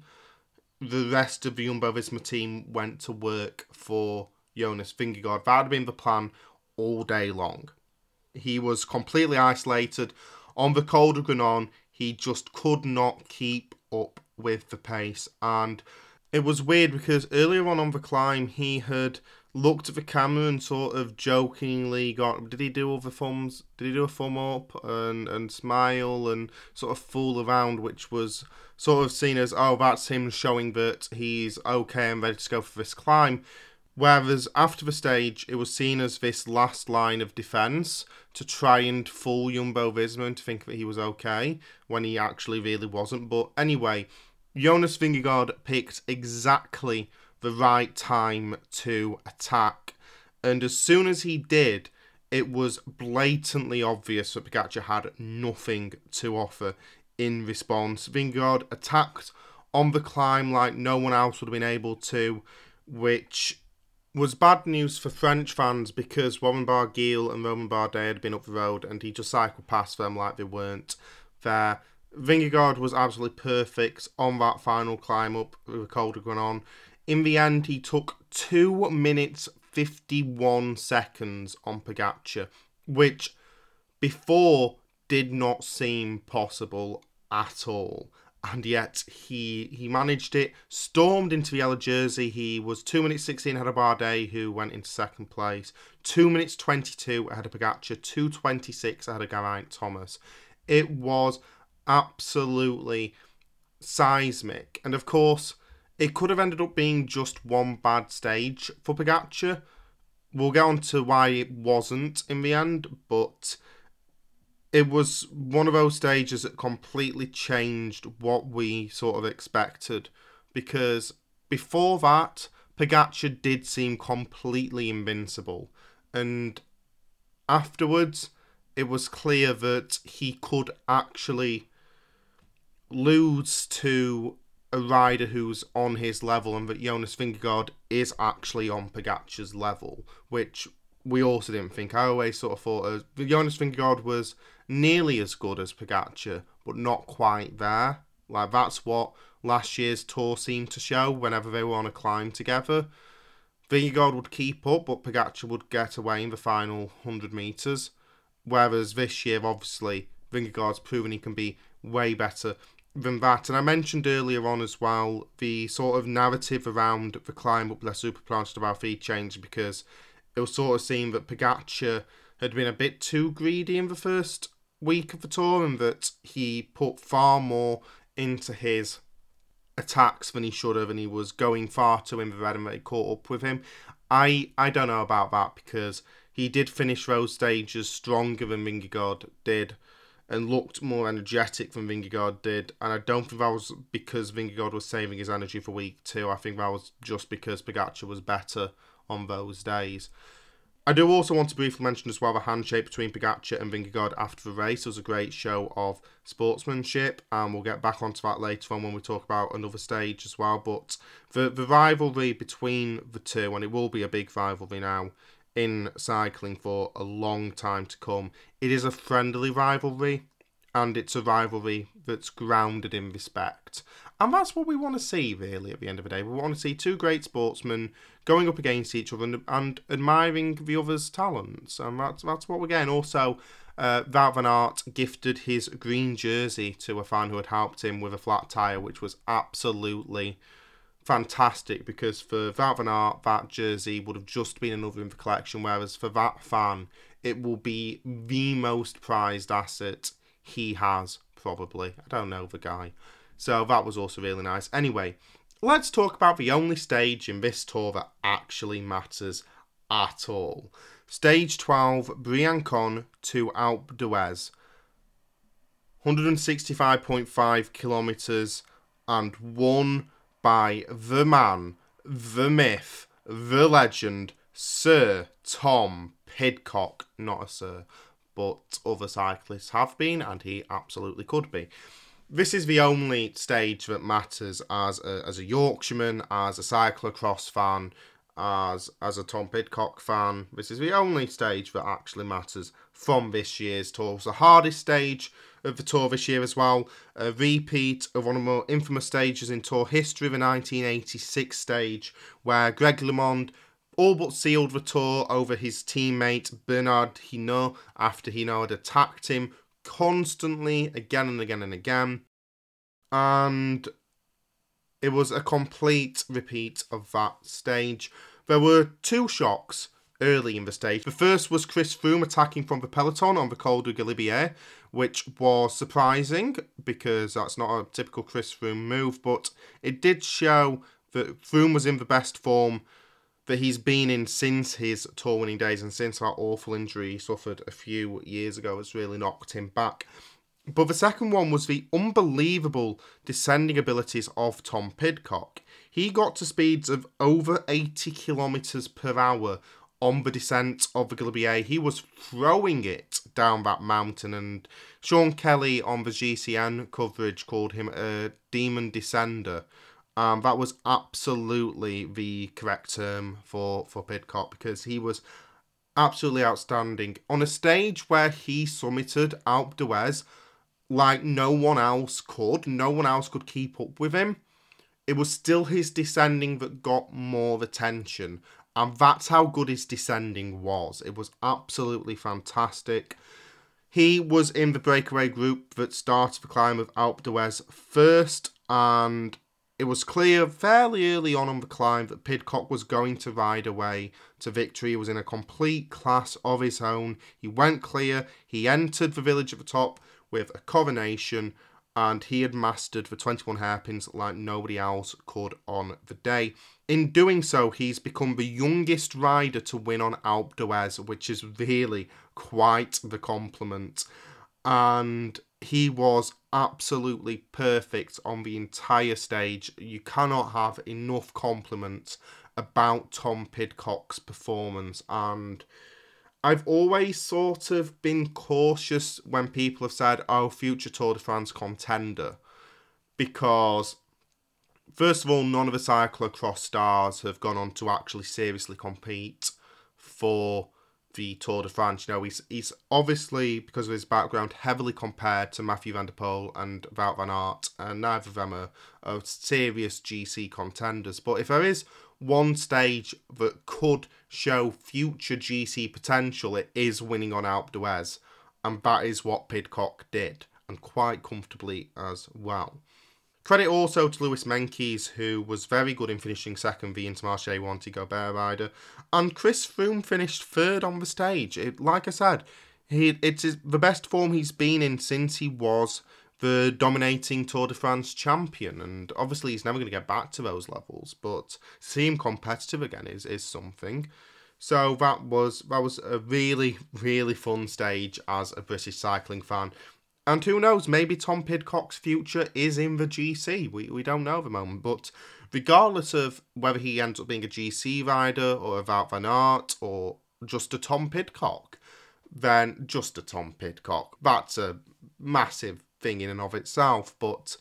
the rest of the Jumbo Visma team went to work for Jonas Vingegaard. That had been the plan all day long. He was completely isolated. On the Col de Granon, he just could not keep up with the pace. And it was weird because earlier on on the climb, he had looked at the camera and sort of jokingly got did he do other thumbs did he do a thumb up and and smile and sort of fool around which was sort of seen as oh that's him showing that he's okay and ready to go for this climb Whereas after the stage, it was seen as this last line of defence to try and fool Jumbo Visma to think that he was okay when he actually really wasn't. But anyway, Jonas Vingegaard picked exactly the right time to attack. And as soon as he did, it was blatantly obvious that Pogacar had nothing to offer in response. Vingegaard attacked on the climb like no one else would have been able to, which was bad news for French fans because Warren Barguil and Romain Bardet had been up the road and he just cycled past them like they weren't there. Vingegaard was absolutely perfect on that final climb up with Col de Granon. In the end, he took 2 minutes 51 seconds on Pogacar, which before did not seem possible at all and yet he he managed it. Stormed into the yellow jersey. He was two minutes sixteen ahead of Bardet, who went into second place. Two minutes twenty two ahead of Pogacar. Two twenty six ahead of Geraint Thomas. It was absolutely seismic, and of course, it could have ended up being just one bad stage for Pogacar. We'll get on to why it wasn't in the end, but it was one of those stages that completely changed what we sort of expected because before that Pogacar did seem completely invincible and afterwards it was clear that he could actually lose to a rider who's on his level and that Jonas Vingegaard is actually on Pogacar's level which we also didn't think. I always sort of thought uh, Jonas Vingegaard was nearly as good as Pogacar, but not quite there. Like that's what last year's tour seemed to show. Whenever they were on a climb together, Vingegaard would keep up, but Pogacar would get away in the final hundred meters. Whereas this year, obviously, Vingegaard's proven he can be way better than that. And I mentioned earlier on as well the sort of narrative around the climb up La Super Planche des Belles Filles changed because it was sort of seen that Pogacar had been a bit too greedy in the first week of the tour and that he put far more into his attacks than he should have and he was going far too in the red and they caught up with him. I I don't know about that because he did finish those stages stronger than Vingegaard did and looked more energetic than Vingegaard did. And I don't think that was because Vingegaard was saving his energy for week two. I think that was just because Pogacar was better on those days. I do also want to briefly mention as well the handshake between Pogacar and Vingegaard after the race. It was a great show of sportsmanship, and we'll get back onto that later on when we talk about another stage as well. But the, the rivalry between the two, and it will be a big rivalry now in cycling for a long time to come, it is a friendly rivalry, and it's a rivalry that's grounded in respect. And that's what we want to see, really, at the end of the day. We want to see two great sportsmen going up against each other and, and admiring the other's talents. And that's, that's what we're getting. Also, uh, van gifted his green jersey to a fan who had helped him with a flat tyre, which was absolutely fantastic because for Wout van that jersey would have just been another in the collection, whereas for that fan, it will be the most prized asset he has, probably. I don't know the guy. So that was also really nice. Anyway, let's talk about the only stage in this tour that actually matters at all. Stage 12, Briançon to Alpe d'Huez. 165.5 kilometres and won by the man, the myth, the legend, Sir Tom Pidcock. Not a Sir, but other cyclists have been, and he absolutely could be. This is the only stage that matters as a, as a Yorkshireman, as a cyclocross fan, as as a Tom Pidcock fan. This is the only stage that actually matters from this year's tour. It's the hardest stage of the tour this year as well. A repeat of one of the more infamous stages in tour history, the 1986 stage, where Greg LeMond all but sealed the tour over his teammate Bernard Hinault after Hinault had attacked him constantly again and again and again. And it was a complete repeat of that stage. There were two shocks early in the stage. The first was Chris Froome attacking from the peloton on the Col du Galibier, which was surprising because that's not a typical Chris Froome move, but it did show that Froome was in the best form that he's been in since his tour winning days and since that awful injury he suffered a few years ago has really knocked him back. But the second one was the unbelievable descending abilities of Tom Pidcock. He got to speeds of over 80 kilometres per hour on the descent of the Galibier. He was throwing it down that mountain, and Sean Kelly on the GCN coverage called him a demon descender. Um, that was absolutely the correct term for, for Pidcock because he was absolutely outstanding. On a stage where he summited Alpe d'Huez like no one else could, no one else could keep up with him. It was still his descending that got more attention, and that's how good his descending was. It was absolutely fantastic. He was in the breakaway group that started the climb of Alpe d'Huez first, and it was clear fairly early on on the climb that Pidcock was going to ride away to victory. He was in a complete class of his own. He went clear. He entered the village at the top with a coronation, and he had mastered the 21 hairpins like nobody else could on the day. In doing so, he's become the youngest rider to win on Alpe d'Huez, which is really quite the compliment. And he was absolutely perfect on the entire stage. You cannot have enough compliments about Tom Pidcock's performance and I've always sort of been cautious when people have said, "Oh, future Tour de France contender," because first of all, none of the cyclocross stars have gone on to actually seriously compete for the Tour de France. You know, he's he's obviously because of his background heavily compared to Mathieu van der Poel and Wout van Aert, and neither of them are, are serious GC contenders. But if there is one stage that could show future GC potential, it is winning on Alpe d'Huez, and that is what Pidcock did, and quite comfortably as well. Credit also to Louis Meintjes, who was very good in finishing second the Intermarché Wanty Gobert rider. And Chris Froome finished third on the stage. It, like I said, he it's the best form he's been in since he was the dominating Tour de France champion. And obviously, he's never going to get back to those levels. But see him competitive again is, is something. So that was that was a really really fun stage as a British cycling fan. And who knows, maybe Tom Pidcock's future is in the GC. We, we don't know at the moment. But regardless of whether he ends up being a GC rider or a Wout van Aert or just a Tom Pidcock, then just a Tom Pidcock. That's a massive thing in and of itself. But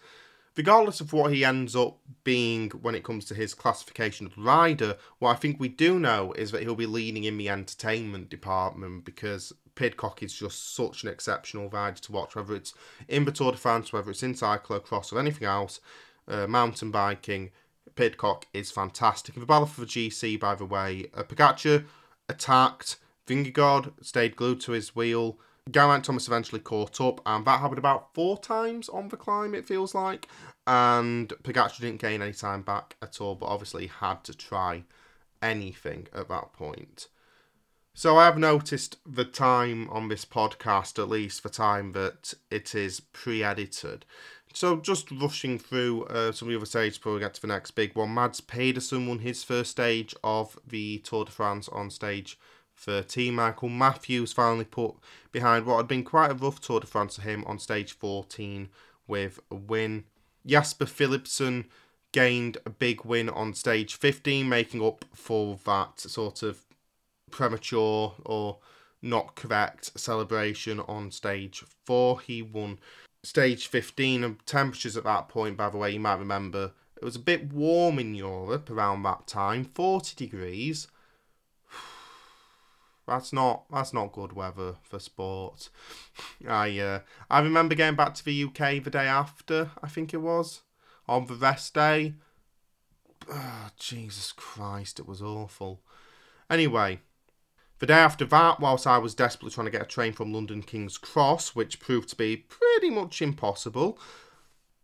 regardless of what he ends up being when it comes to his classification of rider, what I think we do know is that he'll be leading in the entertainment department because Pidcock is just such an exceptional rider to watch, whether it's in the Tour de France, whether it's in cyclocross or anything else, uh, mountain biking. Pidcock is fantastic. In the battle for the GC, by the way, uh, Pogacar attacked, Vingegaard stayed glued to his wheel. Geraint Thomas eventually caught up, and that happened about four times on the climb, it feels like. And Pogacar didn't gain any time back at all, but obviously had to try anything at that point. So I have noticed the time on this podcast, at least the time that it is pre-edited. So just rushing through uh, some of the other stages before we get to the next big one. Mads Pedersen won his first stage of the Tour de France on stage 13. Michael Matthews finally put behind what had been quite a rough Tour de France for him on stage 14 with a win. Jasper Philipsen gained a big win on stage 15, making up for that sort of premature or not correct celebration on stage 4. He won stage 15 and temperatures at that point, by the way, you might remember, it was a bit warm in Europe around that time, 40 degrees. (sighs) That's not that's not good weather for sport. I uh, I remember going back to the UK the day after, I think it was, on the rest day. (sighs) Oh, Jesus Christ, it was awful. Anyway, the day after that, whilst I was desperately trying to get a train from London King's Cross, which proved to be pretty much impossible,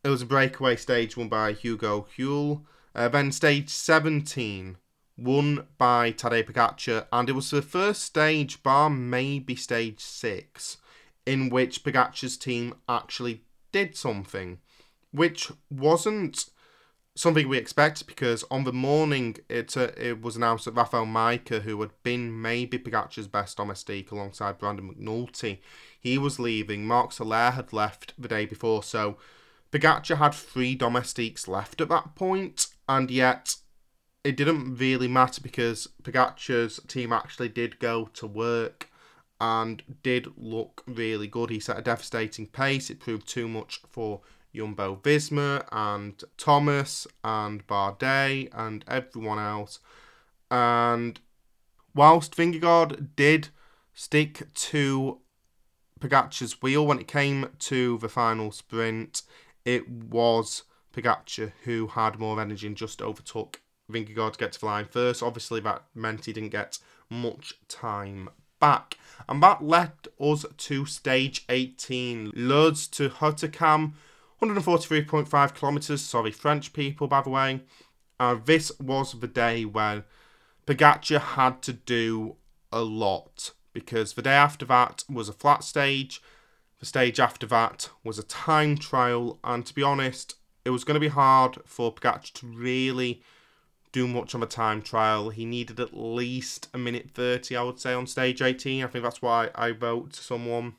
it was a breakaway stage won by Hugo Houle. Uh, then stage 17 won by Tadej Pogacar, and it was the first stage, bar maybe stage six, in which Pogacar's team actually did something, which wasn't something we expect because on the morning it uh, it was announced that Rafal Majka, who had been maybe Pogacar's best domestique alongside Brandon McNulty, he was leaving. Marc Soler had left the day before, so Pogacar had three domestiques left at that point, and yet it didn't really matter because Pogacar's team actually did go to work and did look really good. He set a devastating pace. It proved too much for Jumbo Visma and Thomas and Bardet and everyone else. And whilst Vingegaard did stick to Pogacar's wheel when it came to the final sprint, it was Pogacar who had more energy and just overtook Vingegaard to get to the line first. Obviously, that meant he didn't get much time back. And that led us to stage 18. Lourdes to Hautacam, 143.5 kilometres. Sorry, French people, by the way. Uh, this was the day when Pogacar had to do a lot because the day after that was a flat stage. The stage after that was a time trial, and to be honest, it was going to be hard for Pogacar to really do much on a time trial. He needed at least a minute 30, I would say, on stage 18. I think that's why I to someone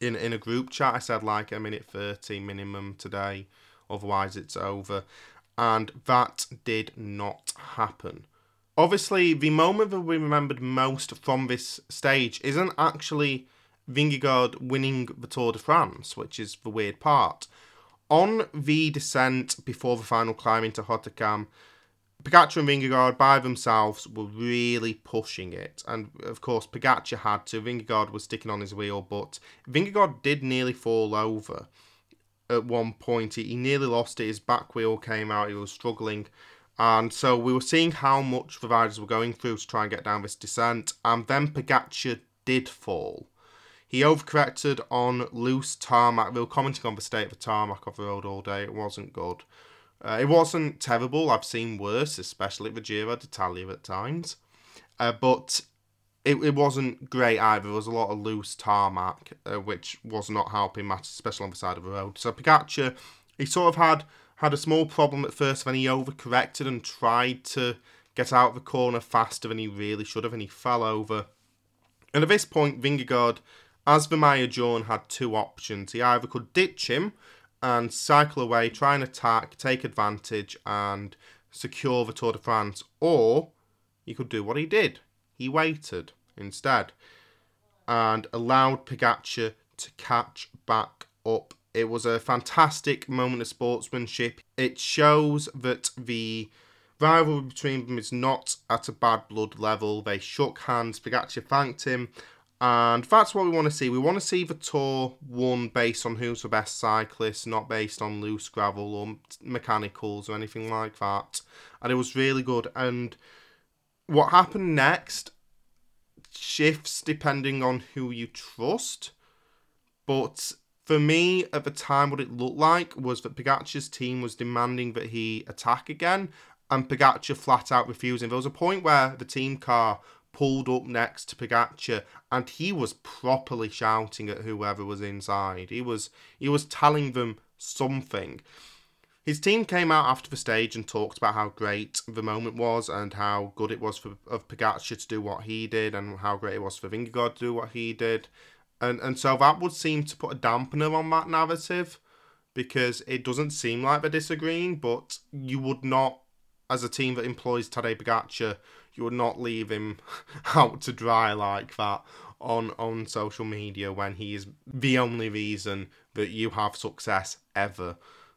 in, in a group chat. I said like a minute 30 minimum today, otherwise it's over. And that did not happen. Obviously, the moment that we remembered most from this stage isn't actually Vingegaard winning the Tour de France, which is the weird part. On the descent before the final climb into Hautacam, Pogacar and Vingegaard by themselves were really pushing it, and of course Pogacar had to. Vingegaard was sticking on his wheel, but Vingegaard did nearly fall over at one point. He, nearly lost it. His back wheel came out. He was struggling, and so we were seeing how much the riders were going through to try and get down this descent. And then Pogacar did fall. He overcorrected on loose tarmac. We were commenting on the state of the tarmac of the road all day. It wasn't good. Uh, it wasn't terrible. I've seen worse, especially the Giro d'Italia at times. Uh, but it, it wasn't great either. There was a lot of loose tarmac, uh, which was not helping matters, especially on the side of the road. So Pogacar, he sort of had had a small problem at first when he overcorrected and tried to get out of the corner faster than he really should have, and he fell over. And at this point, Vingegaard, as Vermeer John, had two options. He either could ditch him and cycle away, try and attack, take advantage, and secure the Tour de France. Or he could do what he did. He waited instead and allowed Pogacar to catch back up. It was a fantastic moment of sportsmanship. It shows that the rivalry between them is not at a bad blood level. They shook hands. Pogacar thanked him and that's what we want to see. We want to see the tour won based on who's the best cyclist, not based on loose gravel or mechanicals or anything like that. And it was really good. And what happened next shifts depending on who you trust. But for me, at the time, what it looked like was that Pogacar's team was demanding that he attack again, and Pogacar flat out refusing. There was a point where the team car pulled up next to Pogacar, and he was properly shouting at whoever was inside. He was he was telling them something. His team came out after the stage and talked about how great the moment was and how good it was for of Pogacar to do what he did and how great it was for Vingegaard to do what he did. And and so that would seem to put a dampener on that narrative because it doesn't seem like they're disagreeing, but you would not, as a team that employs Tadej Pogacar, you would not leave him (laughs) out to dry like that on on social media when he is the only reason that you have success ever.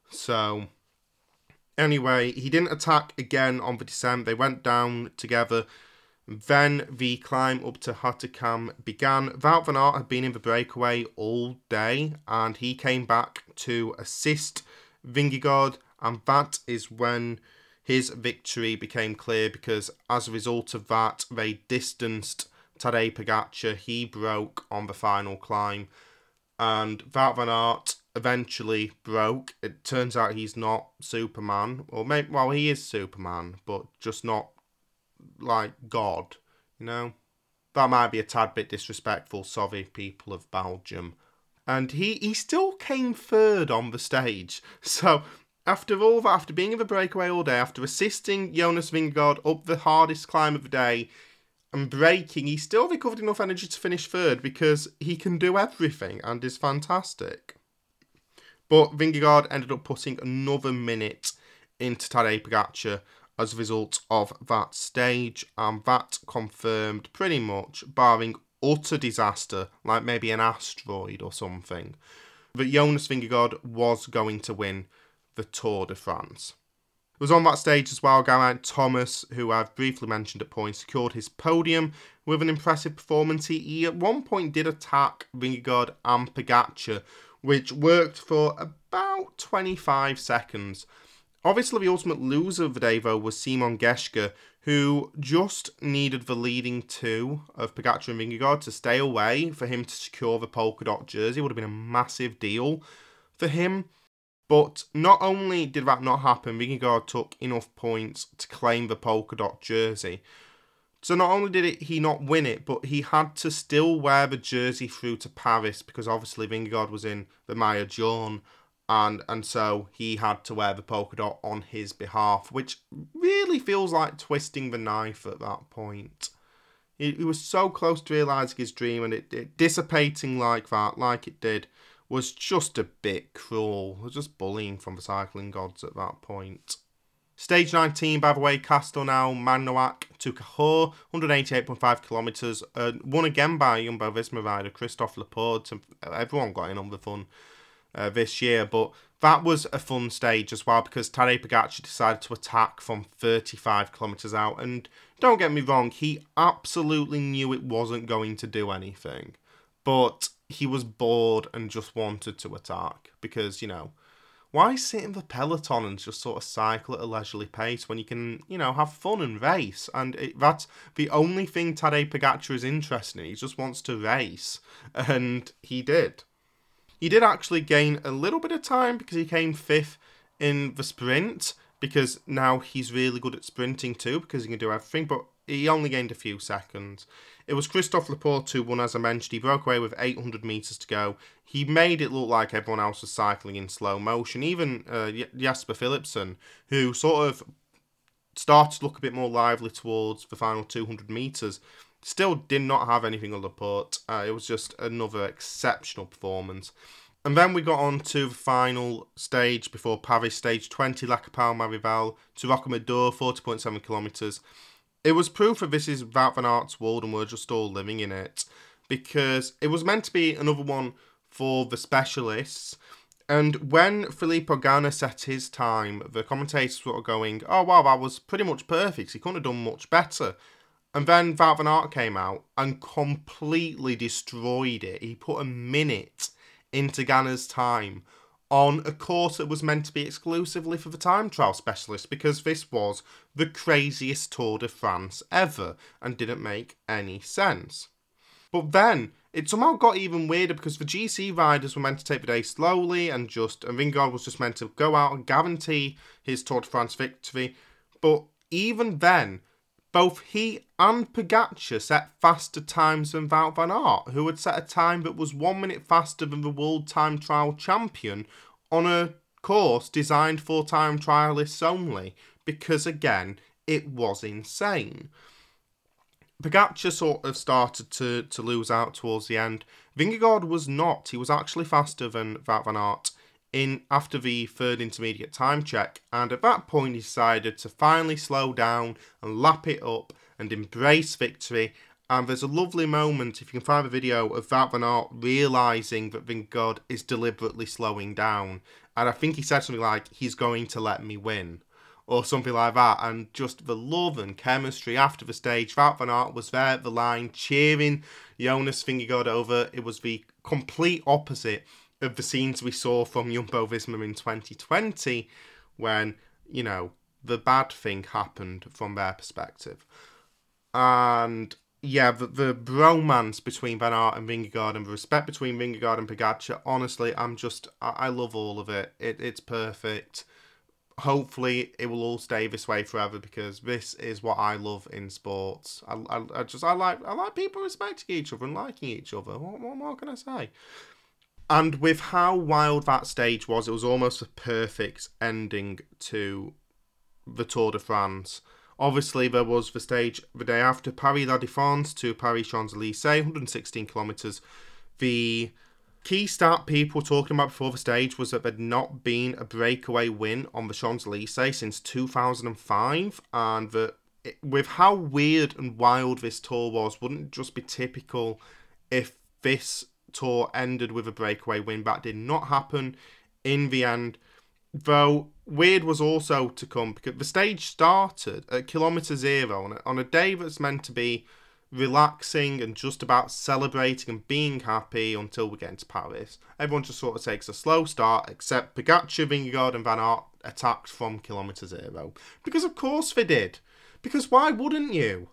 So anyway, he didn't attack again on the descent. They went down together. Then the climb up to Hautacam began. Wout van Aert had been in the breakaway all day and he came back to assist Vingegaard and that is when his victory became clear because as a result of that they distanced Tadej Pogacar. He broke on the final climb and Wout van Aert eventually broke. It turns out he's not Superman, or maybe well he is Superman, but just not like God. You know, that might be a tad bit disrespectful. Sorry, people of Belgium. And he he still came third on the stage. (laughs) So after all that, after being in the breakaway all day, after assisting Jonas Vingegaard up the hardest climb of the day, and breaking, he still recovered enough energy to finish third because he can do everything and is fantastic. But Vingegaard ended up putting another minute into Tadej Pogacar as a result of that stage, and that confirmed pretty much, barring utter disaster, like maybe an asteroid or something, that Jonas Vingegaard was going to win the Tour de France. It was on that stage as well, Geraint Thomas, who I've briefly mentioned at points, secured his podium with an impressive performance. He, at one point did attack Vingegaard and Pogacar, which worked for about 25 seconds. Obviously, the ultimate loser of the day, though, was Simon Geschke, who just needed the leading two of Pogacar and Vingegaard to stay away for him to secure the polka dot jersey. It would have been a massive deal for him. But not only did that not happen, Vingegaard took enough points to claim the polka dot jersey. So not only did he not win it, but he had to still wear the jersey through to Paris because obviously Vingegaard was in the maillot jaune and and so he had to wear the polka dot on his behalf, which really feels like twisting the knife at that point. He, he was so close to realising his dream and it, it dissipating like that, like it did, was just a bit cruel. It was just bullying from the cycling gods at that point. Stage 19, by the way, Castelnau Magnoac to Cahors, 188.5 kilometres. Uh, won again by Jumbo Visma rider Christophe Laporte. Everyone got in on the fun uh, this year, but that was a fun stage as well because Tadej Pogacar decided to attack from 35 kilometres out. And don't get me wrong, he absolutely knew it wasn't going to do anything. But he was bored and just wanted to attack because, you know, why sit in the peloton and just sort of cycle at a leisurely pace when you can, you know, have fun and race? And it, that's the only thing Tadej Pogacar is interested in. He just wants to race, and he did. He did actually gain a little bit of time because he came fifth in the sprint because now he's really good at sprinting too because he can do everything. But he only gained a few seconds. It was Christophe Laporte who won, as I mentioned. He broke away with 800 metres to go. He made it look like everyone else was cycling in slow motion. Even uh, Jasper Philipsen, who sort of started to look a bit more lively towards the final 200 metres, still did not have anything on Laporte. Uh, it was just another exceptional performance. And then we got on to the final stage before Paris, stage 20, La Capelle Marival to Rocamadour, 40.7 kilometres. It was proof that this is Wout van Aert's world and we're just all living in it because it was meant to be another one for the specialists. And when Filippo Ganna set his time, the commentators were going, oh, wow, that was pretty much perfect. He couldn't have done much better. And then Wout van Aert came out and completely destroyed it. He put a minute into Ganna's time on a course that was meant to be exclusively for the time trial specialist because this was the craziest Tour de France ever and didn't make any sense. But then it somehow got even weirder because the GC riders were meant to take the day slowly and just and Vingegaard was just meant to go out and guarantee his Tour de France victory. But even then, both he and Pogacar set faster times than Wout van Aert, who had set a time that was one minute faster than the world time trial champion on a course designed for time trialists only, because again, it was insane. Pogacar sort of started to, to lose out towards the end. Vingegaard was not. He was actually faster than Wout van Aert in after the third intermediate time check, and at that point he decided to finally slow down and lap it up and embrace victory. And there's a lovely moment, if you can find the video, of van Aert realising that Vingegaard is deliberately slowing down. And I think he said something like, he's going to let me win or something like that. And just the love and chemistry after the stage. Van Aert was there at the line cheering Jonas Vingegaard over. It was the complete opposite of the scenes we saw from Jumbo Visma in 2020 when, you know, the bad thing happened from their perspective. And yeah, the, the bromance between Van Aert and Vingegaard and the respect between Vingegaard and Pogacar, honestly, I'm just, I, I love all of it. it. It's perfect hopefully it will all stay this way forever because this is what I love in sports. I, I, I just I like I like people respecting each other and liking each other. What, what more can I say? And with how wild that stage was, it was almost a perfect ending to the Tour de France. Obviously, there was the stage the day after Paris La Défense to Paris Champs Elysees, 116 kilometres. The Key stat people were talking about before the stage was that there'd not been a breakaway win on the Champs Elysees since 2005, and that it, with how weird and wild this tour was, wouldn't just be typical if this tour ended with a breakaway win. That did not happen in the end. Though weird was also to come because the stage started at kilometre zero on a, on a day that's meant to be relaxing and just about celebrating and being happy until we get into Paris. Everyone just sort of takes a slow start, except Pogacar, Vingegaard, and Van Aert attacked from kilometre zero. Because of course they did. Because why wouldn't you?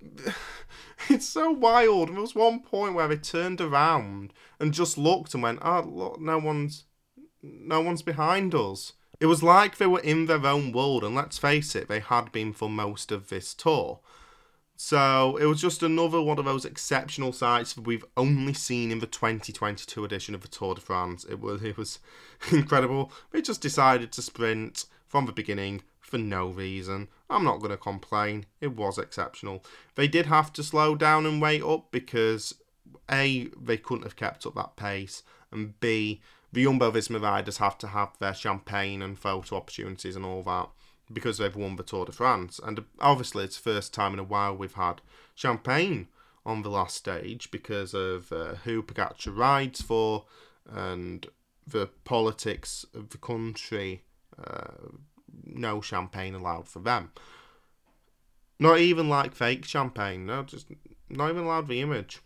(sighs) it's so wild. There was one point where they turned around and just looked and went, "Oh, look, no one's, no one's behind us." It was like they were in their own world, and let's face it, they had been for most of this tour. So it was just another one of those exceptional sights that we've only seen in the 2022 edition of the Tour de France. It was it was (laughs) incredible. They just decided to sprint from the beginning for no reason. I'm not going to complain. It was exceptional. They did have to slow down and wait up because a they couldn't have kept up that pace, and b the Jumbo Visma riders have to have their champagne and photo opportunities and all that because they've won the Tour de France. And obviously, it's the first time in a while we've had champagne on the last stage because of uh, who Pogacar rides for and the politics of the country. Uh, no champagne allowed for them. Not even like fake champagne. No, just not even allowed the image.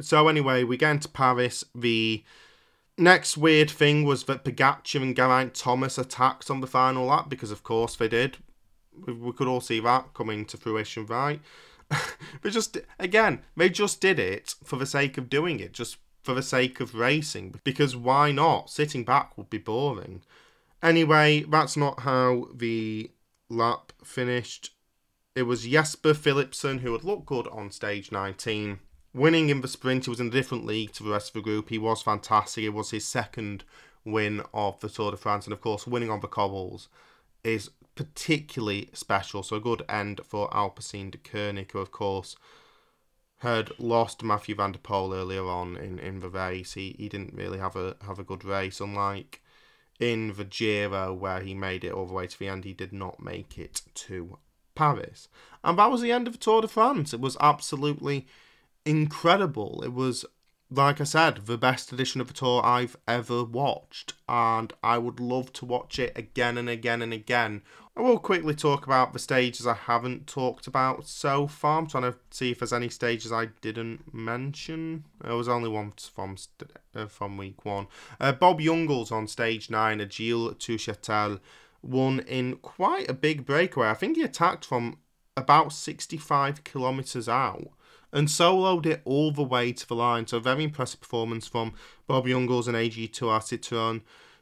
So anyway, we get into Paris. The Next weird thing was that Pogacar and Geraint Thomas attacked on the final lap because, of course, they did. We could all see that coming to fruition, right? (laughs) they just, again, they just did it for the sake of doing it, just for the sake of racing. Because why not? Sitting back would be boring. Anyway, that's not how the lap finished. It was Jasper Philipsen who had looked good on stage 19 winning in the sprint, he was in a different league to the rest of the group. He was fantastic. It was his second win of the Tour de France, and of course, winning on the cobbles is particularly special. So a good end for Alpecin Deceuninck, who of course had lost Mathieu van der Poel earlier on in, in the race. He he didn't really have a have a good race, unlike in the Giro where he made it all the way to the end. He did not make it to Paris, and that was the end of the Tour de France. It was absolutely incredible. It was, like I said, the best edition of the tour I've ever watched, and I would love to watch it again and again and again. I will quickly talk about the stages I haven't talked about so far. I'm trying to see if there's any stages I didn't mention. There was only one from uh, from week one. Uh, Bob Jungels on stage nine, Aigle to Châtel won in quite a big breakaway. I think he attacked from about 65 kilometres out and soloed it all the way to the line. So, very impressive performance from Bob Jungels and AG2R Citroën,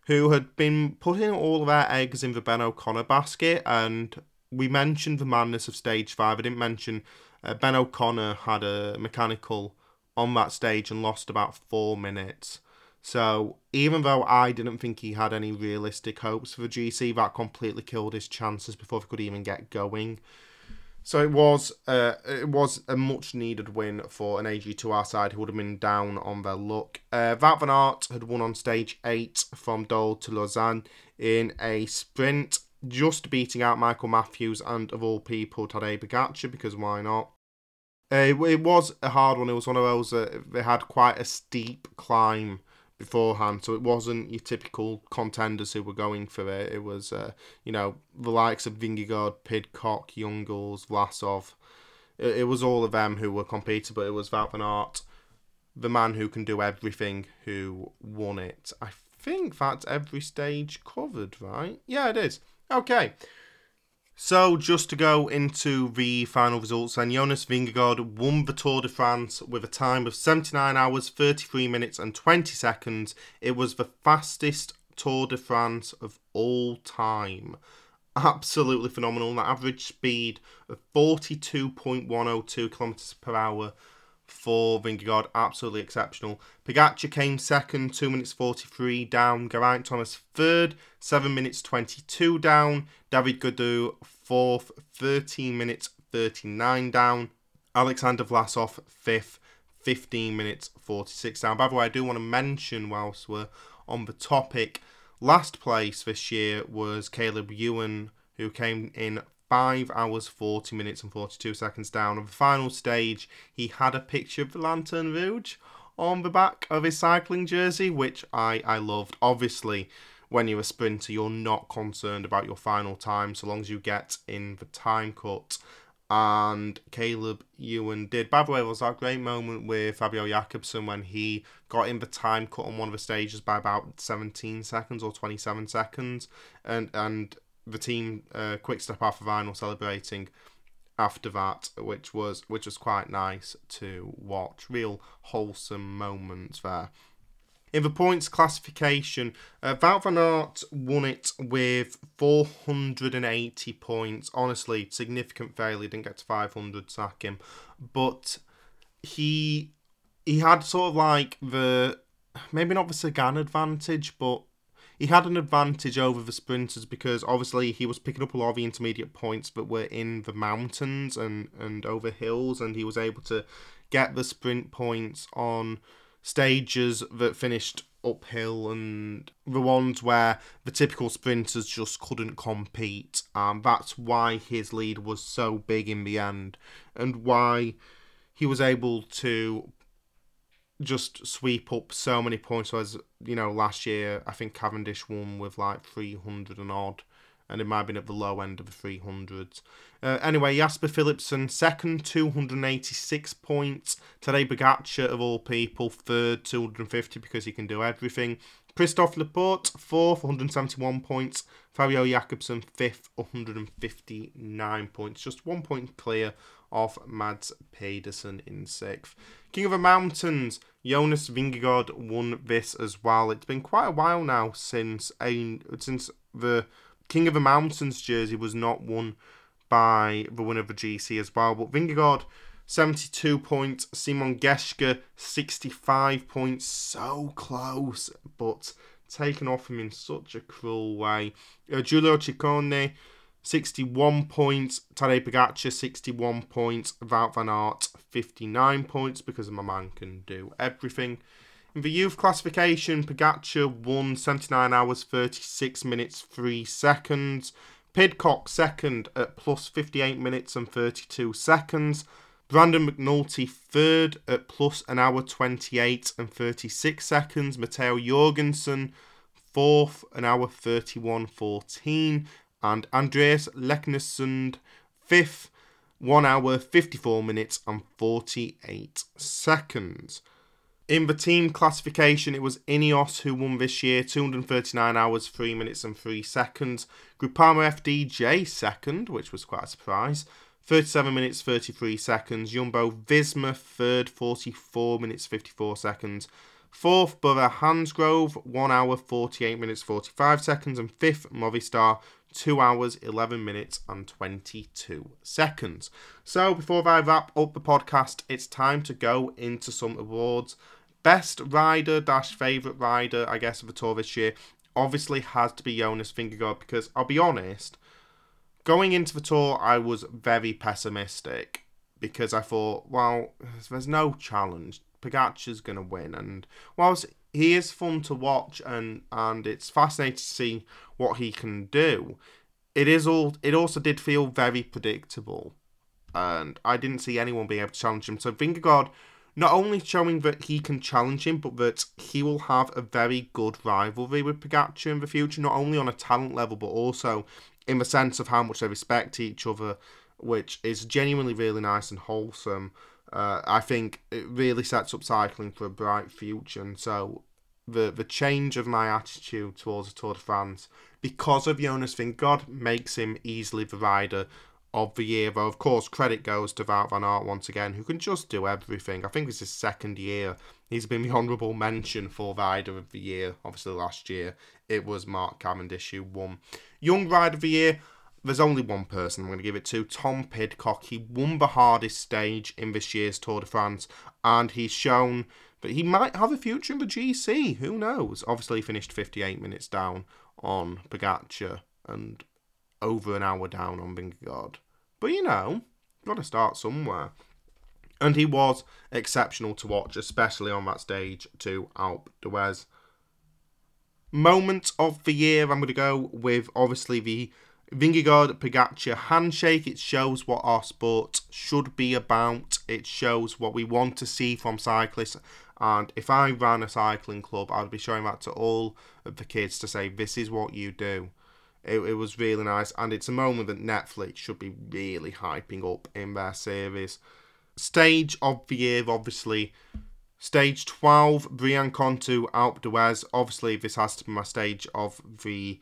who had been putting all of their eggs in the Ben O'Connor basket and we mentioned the madness of stage five. I didn't mention uh, Ben O'Connor had a mechanical on that stage and lost about four minutes. So even though I didn't think he had any realistic hopes for the GC, that completely killed his chances before he could even get going. So it was uh, it was a much needed win for an AG2R side who would have been down on their luck. Uh, van Aert had won on stage eight from Dole to Lausanne in a sprint, just beating out Michael Matthews and of all people Tadej Pogacar because why not? Uh, it, was a hard one. It was one of those that they had quite a steep climb beforehand, so it wasn't your typical contenders who were going for it. It was, uh, you know, the likes of Vingegaard, Pidcock, Jungels, Vlasov. It, it, was all of them who were competing, but it was Aert, the man who can do everything, who won it. I think that's every stage covered, right? Yeah, it is. Okay. So, just to go into the final results, then Jonas Vingegaard won the Tour de France with a time of 79 hours, 33 minutes, and 20 seconds. It was the fastest Tour de France of all time. Absolutely phenomenal. An average speed of 42.102 kilometers per hour for Vingegaard, absolutely exceptional. Pogacar came second, 2 minutes 43 down. Geraint Thomas third, 7 minutes 22 down. David Gaudu fourth, 13 minutes 39 down. Alexander Vlasov fifth, 15 minutes 46 down. By the way, I do want to mention, whilst we're on the topic, last place this year was Caleb Ewan, who came in 5 hours 40 minutes and 42 seconds down. On the final stage, he had a picture of the Lanterne Rouge on the back of his cycling jersey, which I, I loved. Obviously, when you're a sprinter, you're not concerned about your final time so long as you get in the time cut. And Caleb Ewan did. By the way, was that great moment with Fabio Jakobsen when he got in the time cut on one of the stages by about 17 seconds or 27 seconds. And, and the team uh, Quick-Step Alpha Vinyl celebrating after that, which was which was quite nice to watch. Real wholesome moments there. In the points classification, uh, van Aert won it with 480 points. Honestly, significant failure. Didn't get to 500, sack him. But he he had sort of like the maybe not the Sagan advantage, but he had an advantage over the sprinters because obviously he was picking up a lot of the intermediate points that were in the mountains and, and over hills, and he was able to get the sprint points on stages that finished uphill and the ones where the typical sprinters just couldn't compete. Um, that's why his lead was so big in the end, and why he was able to just sweep up so many points. So as you know, last year I think Cavendish won with like three hundred and odd, and it might have been at the low end of the three hundreds. Uh, anyway, Jasper Philipsen second, two hundred eighty six points. Tadej Pogacar of all people third, two hundred fifty because he can do everything. Christophe Laporte, fourth, 171 points. Fabio Jakobsen, fifth, 159 points. Just one point clear of Mads Pedersen in sixth. King of the Mountains, Jonas Vingegaard won this as well. It's been quite a while now since a, since the King of the Mountains jersey was not won by the winner of the GC as well. But Vingegaard, 72 points. Simon Geschke, 65 points. So close, but taken off him in such a cruel way. Uh, Giulio Ciccone, 61 points. Tadej Pogacar, 61 points. Wout van Aert, 59 points because my man can do everything. In the youth classification, Pogacar won 79 hours, 36 minutes, 3 seconds. Pidcock second at plus 58 minutes and 32 seconds. Brandon McNulty third at plus an hour 28 and 36 seconds. Matteo Jorgenson fourth, an hour 31.14 and Andreas Leknesund fifth, 1 hour 54 minutes and 48 seconds. In the team classification, it was Ineos who won this year, 239 hours, 3 minutes and 3 seconds. Groupama FDJ second, which was quite a surprise, 37 minutes 33 seconds. Jumbo Visma third, 44 minutes 54 seconds. Fourth, Bora-Hansgrohe, 1 hour 48 minutes 45 seconds. And fifth, Movistar, 2 hours 11 minutes and 22 seconds. So, before I wrap up the podcast, it's time to go into some awards. Best rider dash favourite rider, I guess, of the tour this year obviously has to be Jonas Vingegaard because I'll be honest, going into the tour, I was very pessimistic because I thought, well, there's no challenge. Pogacar's going to win. And whilst he is fun to watch and, and it's fascinating to see what he can do, it is all. It also did feel very predictable, and I didn't see anyone being able to challenge him. So Vingegaard not only showing that he can challenge him, but that he will have a very good rivalry with Pogacar in the future, not only on a talent level, but also in the sense of how much they respect each other, which is genuinely really nice and wholesome. Uh, I think it really sets up cycling for a bright future, and so the the change of my attitude towards the Tour de France because of Jonas Vingegaard makes him easily the rider of the year. Though, of course, credit goes to Wout van Aert once again, who can just do everything. I think this is his second year. He's been the (laughs) honourable mention for Rider of the Year. Obviously, last year it was Mark Cavendish who won. Young Rider of the Year, there's only one person I'm going to give it to Tom Pidcock. He won the hardest stage in this year's Tour de France, and he's shown that he might have a future in the GC. Who knows? Obviously, he finished 58 minutes down on Pogacar and over an hour down on Vingegaard. But you know, got to start somewhere. And he was exceptional to watch, especially on that stage to Alpe d'Huez. Moment of the year, I'm going to go with obviously the Vingegaard Pogacar handshake. It shows what our sport should be about. It shows what we want to see from cyclists. And if I ran a cycling club, I'd be showing that to all of the kids to say, this is what you do. It, it was really nice, and it's a moment that Netflix should be really hyping up in their series. Stage of the year, obviously. Stage 12, Briançon Alpe d'Huez. Obviously, this has to be my stage of the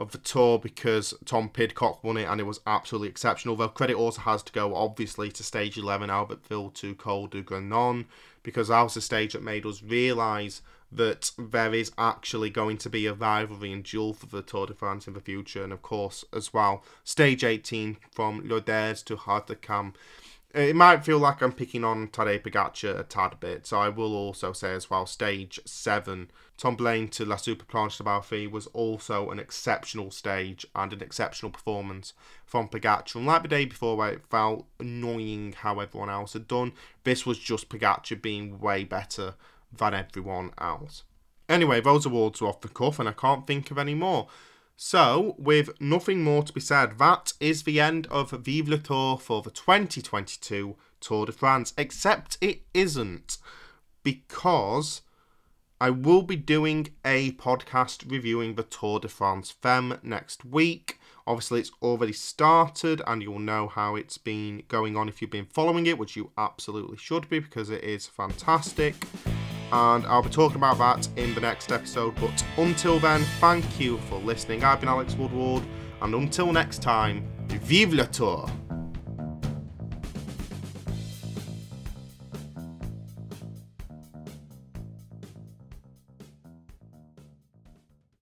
of the tour because Tom Pidcock won it and it was absolutely exceptional. Though credit also has to go obviously to stage 11 Albertville to Col du Granon because that was the stage that made us realise that there is actually going to be a rivalry and duel for the Tour de France in the future. And of course, as well, stage 18 from Lourdes to Hautacam. It might feel like I'm picking on Tadej Pogacar a tad bit, so I will also say as well, stage 7, Tomblaine to La Super Planche des Belles Filles was also an exceptional stage and an exceptional performance from Pogacar. Unlike the day before where it felt annoying how everyone else had done, this was just Pogacar being way better than everyone else. Anyway, those awards were off the cuff, and I can't think of any more. So, with nothing more to be said, that is the end of Vive le Tour for the 2022 Tour de France. Except it isn't, because I will be doing a podcast reviewing the Tour de France Femmes next week. Obviously, it's already started, and you'll know how it's been going on if you've been following it, which you absolutely should be because it is fantastic and I'll be talking about that in the next episode. But until then, thank you for listening. I've been Alex Woodward, and until next time, vive le tour!